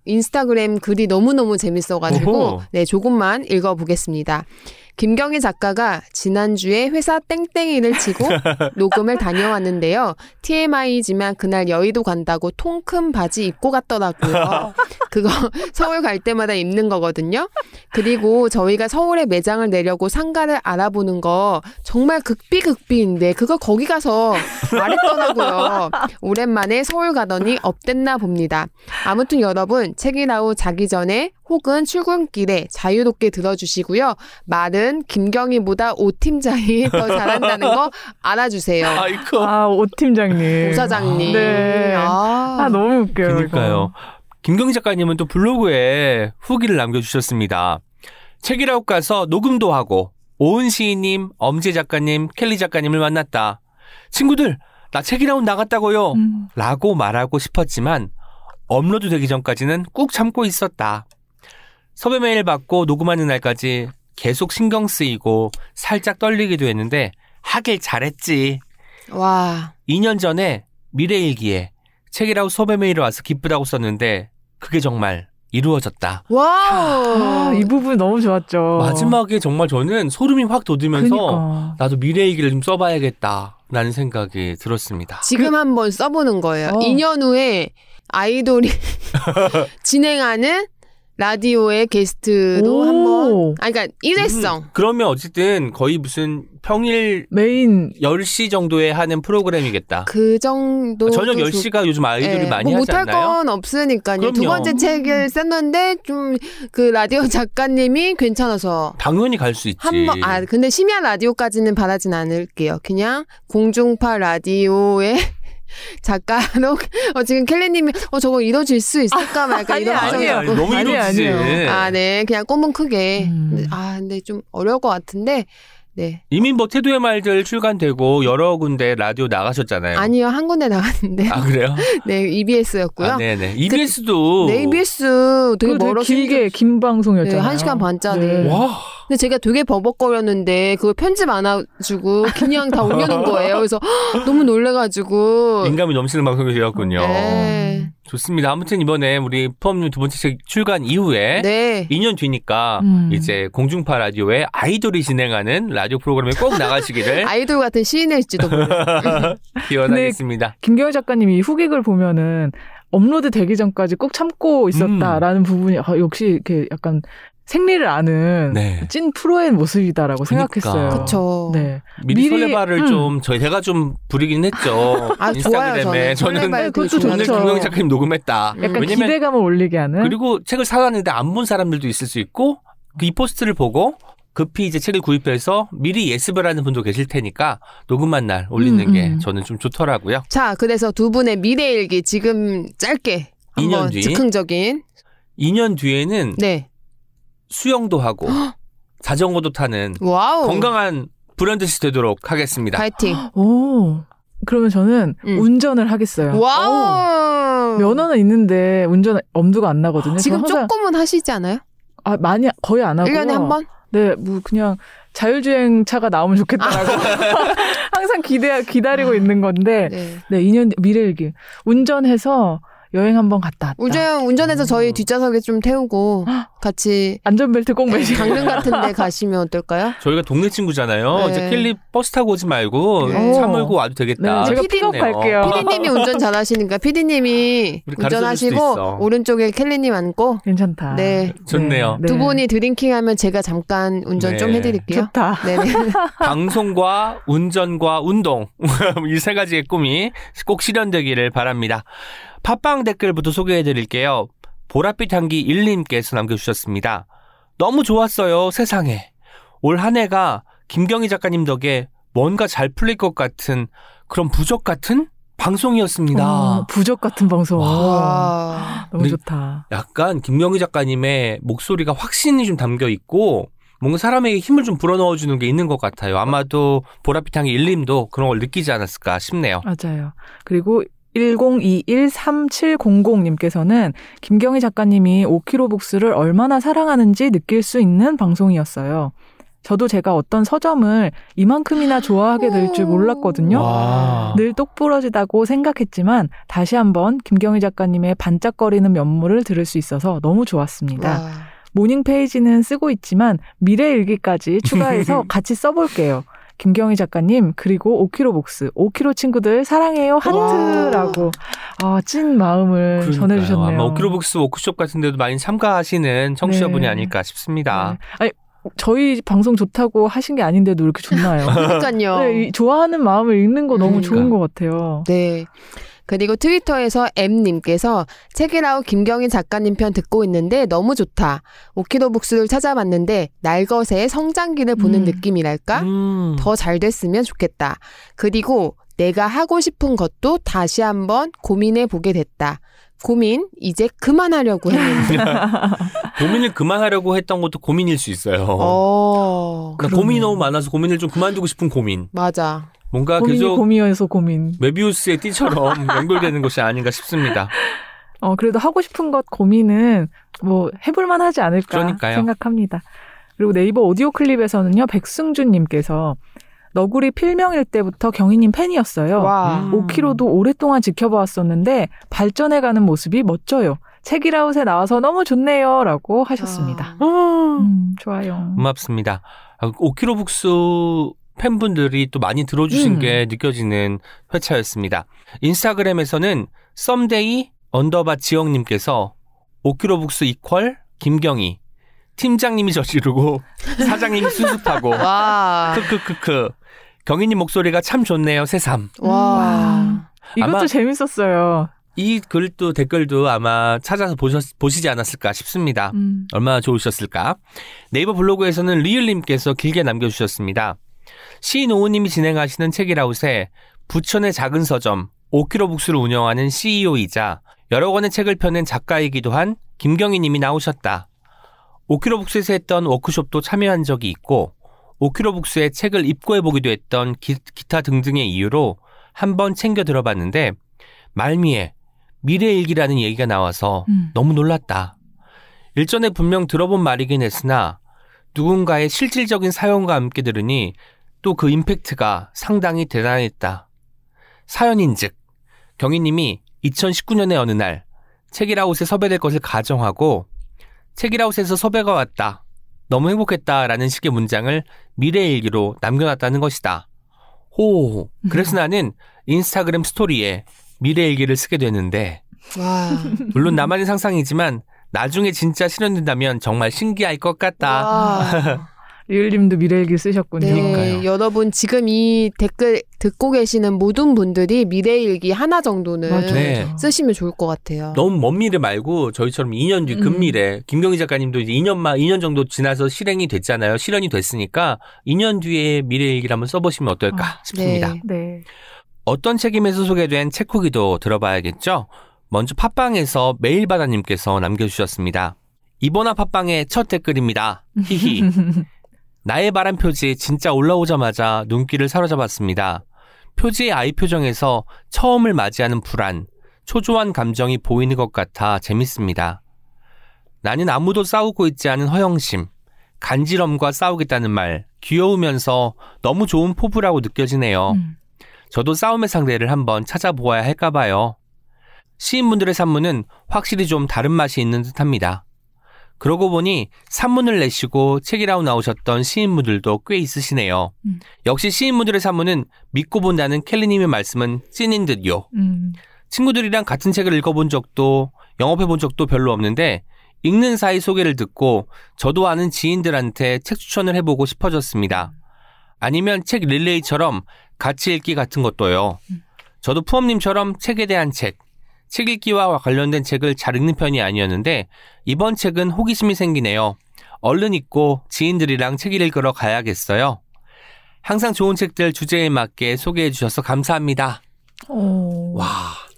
S5: 인스타그램 글이 너무너무 재밌어가지고
S1: 오호.
S5: 네, 조금만 읽어보겠습니다. 김경희 작가가 지난주에 회사 땡땡이를 치고 녹음을 다녀왔는데요. TMI지만 그날 여의도 간다고 통큰 바지 입고 갔더라고요. 그거 서울 갈 때마다 입는 거거든요. 그리고 저희가 서울에 매장을 내려고 상가를 알아보는 거 정말 극비극비인데 그거 거기 가서 말했더라고요. 오랜만에 서울 가더니 업됐나 봅니다. 아무튼 여러분 책이나우 자기 전에 혹은 출근길에 자유롭게 들어주시고요. 말은 김경희보다 오 팀장이 더 잘한다는 거 알아주세요.
S1: 아이고.
S4: 아, 오 팀장님.
S5: 오 사장님.
S4: 네.
S5: 아,
S4: 아, 너무 웃겨요.
S1: 그러니까요. 김경희 작가님은 또 블로그에 후기를 남겨주셨습니다. 책이라고 가서 녹음도 하고 오은 시인님, 엄지 작가님, 켈리 작가님을 만났다. 친구들, 나 책이라운 나갔다고요.
S4: 음.
S1: 라고 말하고 싶었지만 업로드 되기 전까지는 꾹 참고 있었다. 섭외 메일 받고 녹음하는 날까지 계속 신경 쓰이고 살짝 떨리기도 했는데 하길 잘했지.
S5: 와.
S1: 2년 전에 미래일기에 책읽아웃 섭외 메일이 와서 기쁘다고 썼는데 그게 정말 이루어졌다.
S5: 와우.
S4: 아, 이 부분 너무 좋았죠.
S1: 마지막에 정말 저는 소름이 확 돋으면서
S4: 그러니까.
S1: 나도 미래일기를 좀 써봐야겠다라는 생각이 들었습니다.
S5: 지금 한번 써보는 거예요.
S4: 어.
S5: 2년 후에 아이돌이 진행하는 라디오의 게스트로
S4: 오.
S5: 한번. 아, 그러니까 일회성.
S1: 음, 그러면 어쨌든 거의 무슨 평일
S4: 메인
S1: 10시 정도에 하는 프로그램이겠다.
S5: 그 정도.
S1: 저녁 10시가 요즘 아이돌이 많이
S5: 뭐
S1: 하지
S5: 못할
S1: 않나요?
S5: 건 없으니까요. 두
S1: 그럼요.
S5: 번째 책을 썼는데 좀 그 라디오 작가님이 괜찮아서
S1: 당연히 갈 수 있지.
S5: 한번 아 근데 심야 라디오까지는 바라진 않을게요. 그냥 공중파 라디오에 작가로 어, 지금 켈리님이 어 저거 이뤄질 수 있을까 말까
S4: 아니,
S5: 이런
S4: 아니에요.
S5: 걱정이 있고.
S1: 너무
S4: 아니,
S1: 이러지.
S4: 아니에요.
S5: 아, 네. 그냥 꿈은 크게.
S4: 음.
S5: 아, 근데 좀 어려울 것 같은데. 네.
S1: 이미 뭐 태도의 말들 출간되고 여러 군데 라디오 나가셨잖아요.
S5: 아니요. 한 군데 나갔는데.
S1: 아 그래요?
S5: 네. EBS였고요.
S1: 아, 네네. EBS도
S5: 네, EBS 되게 멀어서
S4: 길게 긴 방송이었잖아요.
S5: 네, 한 시간 반짜리.
S4: 네.
S1: 와
S5: 근데 제가 되게 버벅거렸는데 그걸 편집 안 해주고 그냥 다 올려놓은 거예요. 그래서 헉, 너무 놀래가지고.
S1: 인감이 넘치는 방송이 되었군요.
S5: 네.
S1: 좋습니다. 아무튼 이번에 우리 푸엄님 두 번째 책 출간 이후에
S5: 네.
S1: 2년 뒤니까
S4: 음.
S1: 이제 공중파 라디오에 아이돌이 진행하는 라디오 프로그램에 꼭 나가시기를
S5: 아이돌 같은 시인일지도.
S1: 기원하겠습니다.
S4: 김경희 작가님이 후기글 보면은 업로드 되기 전까지 꼭 참고 있었다라는 부분이 아, 역시 이렇게 약간 생리를 아는
S1: 네.
S4: 찐 프로의 모습이다라고
S1: 그러니까.
S4: 생각했어요.
S5: 그쵸.
S4: 네.
S1: 미리,
S4: 미리,
S1: 설레발을
S4: 음.
S1: 좀 저희 제가 좀 부리긴 했죠.
S5: 아, 좋아요,
S1: 인스타그램에
S5: 저는. 설레발
S4: 네,
S1: 저는. 김경희 작가님 녹음했다.
S5: 음.
S4: 약간
S1: 왜냐면
S4: 기대감을 올리게 하는.
S1: 그리고 책을 사갔는데 안 본 사람들도 있을 수 있고 그 이 포스트를 보고 급히 이제 책을 구입해서 미리 예습을 하는 분도 계실 테니까 녹음한 날 올리는
S4: 음,
S1: 게
S4: 음.
S1: 저는 좀 좋더라고요.
S5: 자, 그래서 두 분의 미래 일기 지금 짧게
S1: 2년
S5: 한번
S1: 뒤.
S5: 즉흥적인
S1: 2년 뒤에는
S5: 네.
S1: 수영도 하고 자전거도 타는
S5: 와우.
S1: 건강한 불현듯이 되도록 하겠습니다.
S5: 파이팅.
S4: 오. 그러면 저는
S5: 음.
S4: 운전을 하겠어요.
S5: 와우.
S4: 면허는 있는데 운전 엄두가 안 나거든요.
S5: 지금
S4: 항상-
S5: 조금은 하시지 않아요?
S4: 아, 많이 거의 안 하고
S5: 1년에 한 번?
S4: 네, 뭐 그냥 자율주행 차가 나오면 좋겠다라고 항상 기대 기다리고 있는 건데
S5: 네.
S4: 네, 2년 미래일기 운전해서 여행 한번 갔다 왔다.
S5: 운전 운전해서 저희 뒷좌석에 좀 태우고 같이
S4: 안전벨트 꼭 매시고
S5: 강릉 같은 데 가시면 어떨까요?
S1: 저희가 동네 친구잖아요.
S5: 네.
S1: 이제 캘리 버스 타고 오지 말고
S5: 네.
S1: 차 몰고 와도 되겠다.
S4: 네, 제가
S5: 피디
S4: 픽업 갈게요.
S5: 피디님이 운전 잘하시니까 피디님이. 운전하시고 오른쪽에 캘리님 앉고
S4: 괜찮다.
S5: 네.
S1: 좋네요.
S4: 네.
S5: 두 분이 drinking하면 제가 잠깐 운전 좀
S1: 네.
S5: 해드릴게요.
S4: 좋다.
S5: 네네.
S1: 방송과 운전과 운동 이 세 가지의 꿈이 꼭 실현되기를 바랍니다. 팟빵 댓글부터 소개해 드릴게요. 보랏빛 향기 1님께서 남겨주셨습니다. 너무 좋았어요 세상에. 올 한 해가 김경희 작가님 덕에 뭔가 잘 풀릴 것 같은 그런 부적 같은 방송이었습니다.
S4: 어, 부적 같은 방송.
S5: 와.
S4: 너무
S1: 우리-
S4: 좋다.
S1: 약간 김경희 작가님의 목소리가 확신이 좀 담겨 있고 뭔가 사람에게 힘을 좀 불어넣어주는 게 있는 것 같아요. 아마도 보랏빛 향기 1님도 그런 걸 느끼지 않았을까 싶네요.
S4: 맞아요. 그리고 10213700님께서는 김경희 작가님이 오키로북스를 얼마나 사랑하는지 느낄 수 있는 방송이었어요. 저도 제가 어떤 서점을 이만큼이나 좋아하게 될 줄 몰랐거든요.
S1: 와.
S4: 늘 똑부러지다고 생각했지만 다시 한번 김경희 작가님의 반짝거리는 면모를 들을 수 있어서 너무 좋았습니다.
S5: 와.
S4: morning page는 쓰고 있지만 미래 일기까지 추가해서 같이 써볼게요. 김경희 작가님 그리고 5kg 복스 5kg 친구들 사랑해요 하트라고 아, 찐 마음을
S1: 그러니까요.
S4: 전해주셨네요.
S1: 아마 오키로북스 워크숍 같은 데도 많이 참가하시는 청취자분이
S4: 네.
S1: 아닐까 싶습니다.
S4: 네. 아니 저희 방송 좋다고 하신 게 아닌데도 이렇게 좋나요?
S5: 그러니까요.
S4: 네, 이 좋아하는 마음을 읽는 거 너무
S5: 음.
S4: 좋은 것 같아요.
S5: 네. 그리고 트위터에서 M님께서 책이라우 김경희 작가님 편 듣고 있는데 너무 좋다. 오키도 북스를 찾아봤는데 날것의 성장기를 보는
S4: 음.
S5: 느낌이랄까?
S1: 음.
S5: 더잘 됐으면 좋겠다. 그리고 내가 하고 싶은 것도 다시 한번 고민해 보게 됐다. 고민 이제 그만하려고 했는데.
S1: 고민을 그만하려고 했던 것도 고민일 수 있어요.
S5: 어.
S1: 그러니까 고민이 너무 많아서 고민을 좀 그만두고 싶은 고민.
S5: 맞아.
S1: 뭔가
S4: 고민이
S1: 계속
S4: 고민이어서 고민.
S1: 메비우스의 띠처럼 연결되는 것이 아닌가 싶습니다.
S4: 어, 그래도 하고 싶은 것 고민은 뭐 해볼만 하지 않을까
S1: 그러니까요.
S4: 생각합니다. 그리고 네이버 오디오 클립에서는요, 백승준님께서 너구리 필명일 때부터 경희님 팬이었어요.
S5: 와.
S1: 음.
S4: 5kg도 오랫동안 지켜보았었는데 발전해가는 모습이 멋져요. 책이라웃에 나와서 너무 좋네요. 라고 하셨습니다.
S5: 아.
S4: 음, 좋아요.
S1: 고맙습니다. 아, 오키로북스 팬분들이 또 많이 들어주신
S4: 음.
S1: 게 느껴지는 회차였습니다. 인스타그램에서는 someday underbar 지영님께서 오키로북스 equal 김경희 팀장님이 저지르고 사장님이 수습하고
S5: 와.
S1: 크크크크 경희님 목소리가 참 좋네요 새삼
S5: 와.
S4: 이것도 재밌었어요.
S1: 이 글도 댓글도 아마 찾아서 보셨, 보시지 않았을까 싶습니다.
S4: 음.
S1: 얼마나 좋으셨을까? 네이버 블로그에서는 리을님께서 길게 남겨주셨습니다. 시노우님이 진행하시는 책이라웃에 부천의 작은 서점, 5kg 북스를 운영하는 CEO이자 여러 권의 책을 펴낸 작가이기도 한 김경희 님이 나오셨다. 5kg 북스에서 했던 워크숍도 참여한 적이 있고 5kg 북스의 책을 입고해보기도 했던 기, 타 등등의 이유로 한번 챙겨 들어봤는데 말미에 미래일기라는 얘기가 나와서
S4: 음.
S1: 너무 놀랐다. 일전에 분명 들어본 말이긴 했으나 누군가의 실질적인 사연과 함께 들으니 또 그 임팩트가 상당히 대단했다. 사연인즉 경희님이 2019년의 어느 날 책이라웃에 섭외될 것을 가정하고 책이라웃에서 섭외가 왔다. 너무 행복했다라는 식의 문장을 미래일기로 남겨놨다는 것이다. 호. 그래서 나는 인스타그램 스토리에 미래일기를 쓰게 되는데
S5: 와.
S1: 물론 나만의 상상이지만 나중에 진짜 실현된다면 정말 신기할 것 같다.
S5: 와.
S4: 리을님도 미래일기 쓰셨군요.
S5: 네,
S1: 그러니까요.
S5: 여러분 지금 이 댓글 듣고 계시는 모든 분들이 미래일기 하나 정도는
S4: 맞아,
S1: 네.
S4: 맞아.
S5: 쓰시면 좋을 것 같아요.
S1: 너무 먼 미래 말고 저희처럼 2년 뒤
S4: 음.
S1: 금미래 김경희 작가님도 이제 2년만 2년 정도 지나서 실행이 됐잖아요. 실현이 됐으니까 2년 뒤에 미래일기를 한번 써보시면 어떨까
S4: 아,
S1: 싶습니다.
S5: 네.
S4: 네.
S1: 어떤 책임에서 소개된 책 후기도 들어봐야겠죠? 먼저 팟빵에서 메일바다님께서 남겨주셨습니다. 이번화 팟빵의 첫 댓글입니다. 히히. 나의 바람 표지 진짜 올라오자마자 눈길을 사로잡았습니다. 표지의 아이 표정에서 처음을 맞이하는 불안, 초조한 감정이 보이는 것 같아 재밌습니다. 나는 아무도 싸우고 있지 않은 허영심, 간지럼과 싸우겠다는 말, 귀여우면서 너무 좋은 포부라고 느껴지네요.
S4: 음.
S1: 저도 싸움의 상대를 한번 찾아보아야 할까봐요. 시인분들의 산문은 확실히 좀 다른 맛이 있는 듯 합니다. 그러고 보니 산문을 내시고 책이라고 나오셨던 시인분들도 꽤 있으시네요.
S4: 음.
S1: 역시 시인분들의 산문은 믿고 본다는 켈리님의 말씀은 찐인 듯요.
S4: 음.
S1: 친구들이랑 같은 책을 읽어본 적도 영업해 본 적도 별로 없는데 읽는 사이 소개를 듣고 저도 아는 지인들한테 책 추천을 해보고 싶어졌습니다. 아니면 책 릴레이처럼 같이 읽기 같은 것도요. 저도 푸엄님처럼 책에 대한 책, 책 읽기와 관련된 책을 잘 읽는 편이 아니었는데 이번 책은 호기심이 생기네요. 얼른 읽고 지인들이랑 책 읽으러 가야겠어요. 항상 좋은 책들 주제에 맞게 소개해 주셔서 감사합니다.
S4: 오.
S1: 와,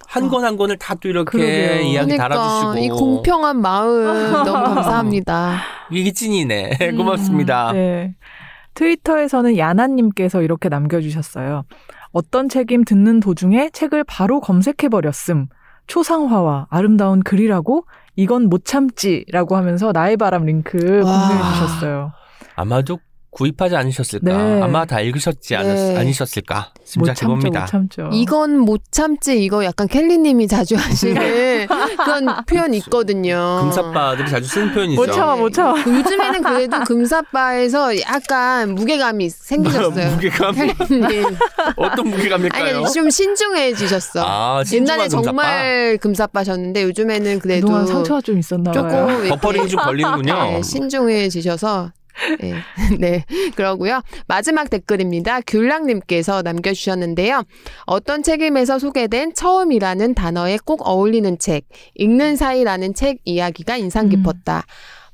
S1: 한권한 권을 다 또 이렇게
S4: 그러게요.
S1: 이야기
S5: 그러니까
S1: 달아주시고.
S5: 이 공평한 마음 너무 감사합니다.
S1: 이게 찐이네.
S4: 음,
S1: 고맙습니다.
S4: 네. 트위터에서는 야나님께서 이렇게 남겨주셨어요. 어떤 책임 듣는 도중에 책을 바로 검색해버렸음. 초상화와 아름다운 글이라고 이건 못 참지라고 하면서 나의 바람 링크
S5: 와.
S4: 공유해주셨어요.
S1: 아마도 구입하지 않으셨을까?
S4: 네.
S1: 아마 다 읽으셨지 않았,
S5: 네.
S1: 아니셨을까?
S4: 못 참죠,
S1: 짐작해 봅니다.
S4: 못 참죠.
S5: 이건 못 참지 이거 약간 켈리님이 자주 하시는 그런 표현 있거든요.
S1: 금사빠들이 자주 쓰는 표현이죠.
S4: 못 참아, 못 참아.
S5: 그 요즘에는 그래도 금사빠에서 약간 무게감이 생기셨어요.
S1: 무게감?
S5: 켈리님.
S1: 어떤 무게감일까요?
S5: 아니 좀 신중해지셨어.
S1: 아,
S5: 옛날에
S1: 금사빠?
S5: 정말 금사빠 셨는데 요즘에는 그래도
S4: 상처가 좀 있었나 봐요.
S5: 조금
S1: 버퍼링이 좀 걸리는군요.
S5: 네, 신중해지셔서 네. 네. 그러고요. 마지막 댓글입니다. 귤랑님께서 남겨주셨는데요. 어떤 책임에서 소개된 처음이라는 단어에 꼭 어울리는 책, 읽는 사이라는 책 이야기가 인상
S4: 음.
S5: 깊었다.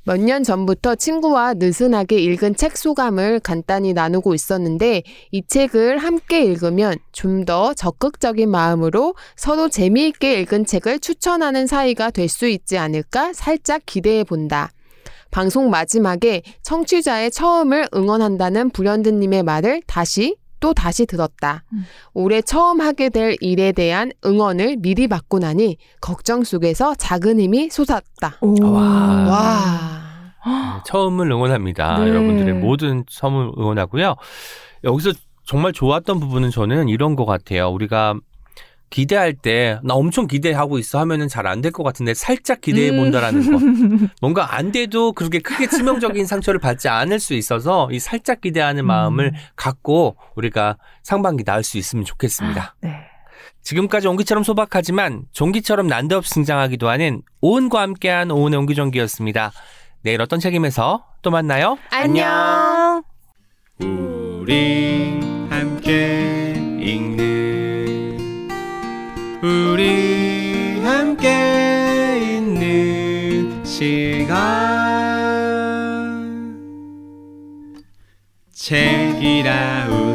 S5: 몇년 전부터 친구와 느슨하게 읽은 책 소감을 간단히 나누고 있었는데 이 책을 함께 읽으면 좀 더 적극적인 마음으로 서로 재미있게 읽은 책을 추천하는 사이가 될 수 있지 않을까 살짝 기대해 본다. 방송 마지막에 청취자의 처음을 응원한다는 불현듯님의 말을 다시 또 다시 들었다.
S4: 음.
S5: 올해 처음 하게 될 일에 대한 응원을 미리 받고 나니 걱정 속에서 작은 힘이 솟았다.
S4: 오.
S1: 와.
S5: 와.
S1: 네, 처음을 응원합니다.
S4: 네.
S1: 여러분들의 모든 처음을 응원하고요. 여기서 정말 좋았던 부분은 저는 이런 것 같아요. 우리가 기대할 때 나 엄청 기대하고 있어 하면은 잘 안 될 것 같은데 살짝 기대해
S5: 음.
S1: 본다라는 것. 뭔가 안 돼도 그렇게 크게 치명적인 상처를 받지 않을 수 있어서 이 살짝 기대하는
S4: 음.
S1: 마음을 갖고 우리가 상반기 나을 수 있으면 좋겠습니다.
S4: 네.
S1: 지금까지 옹기처럼 소박하지만 종기처럼 난데없이 등장하기도 하는 오은과 함께한 오은의 옹기종기였습니다. 내일 어떤 책임에서 또 만나요?
S5: 안녕.
S2: 우리 함께 우리 함께 있는 시간. 책이라웃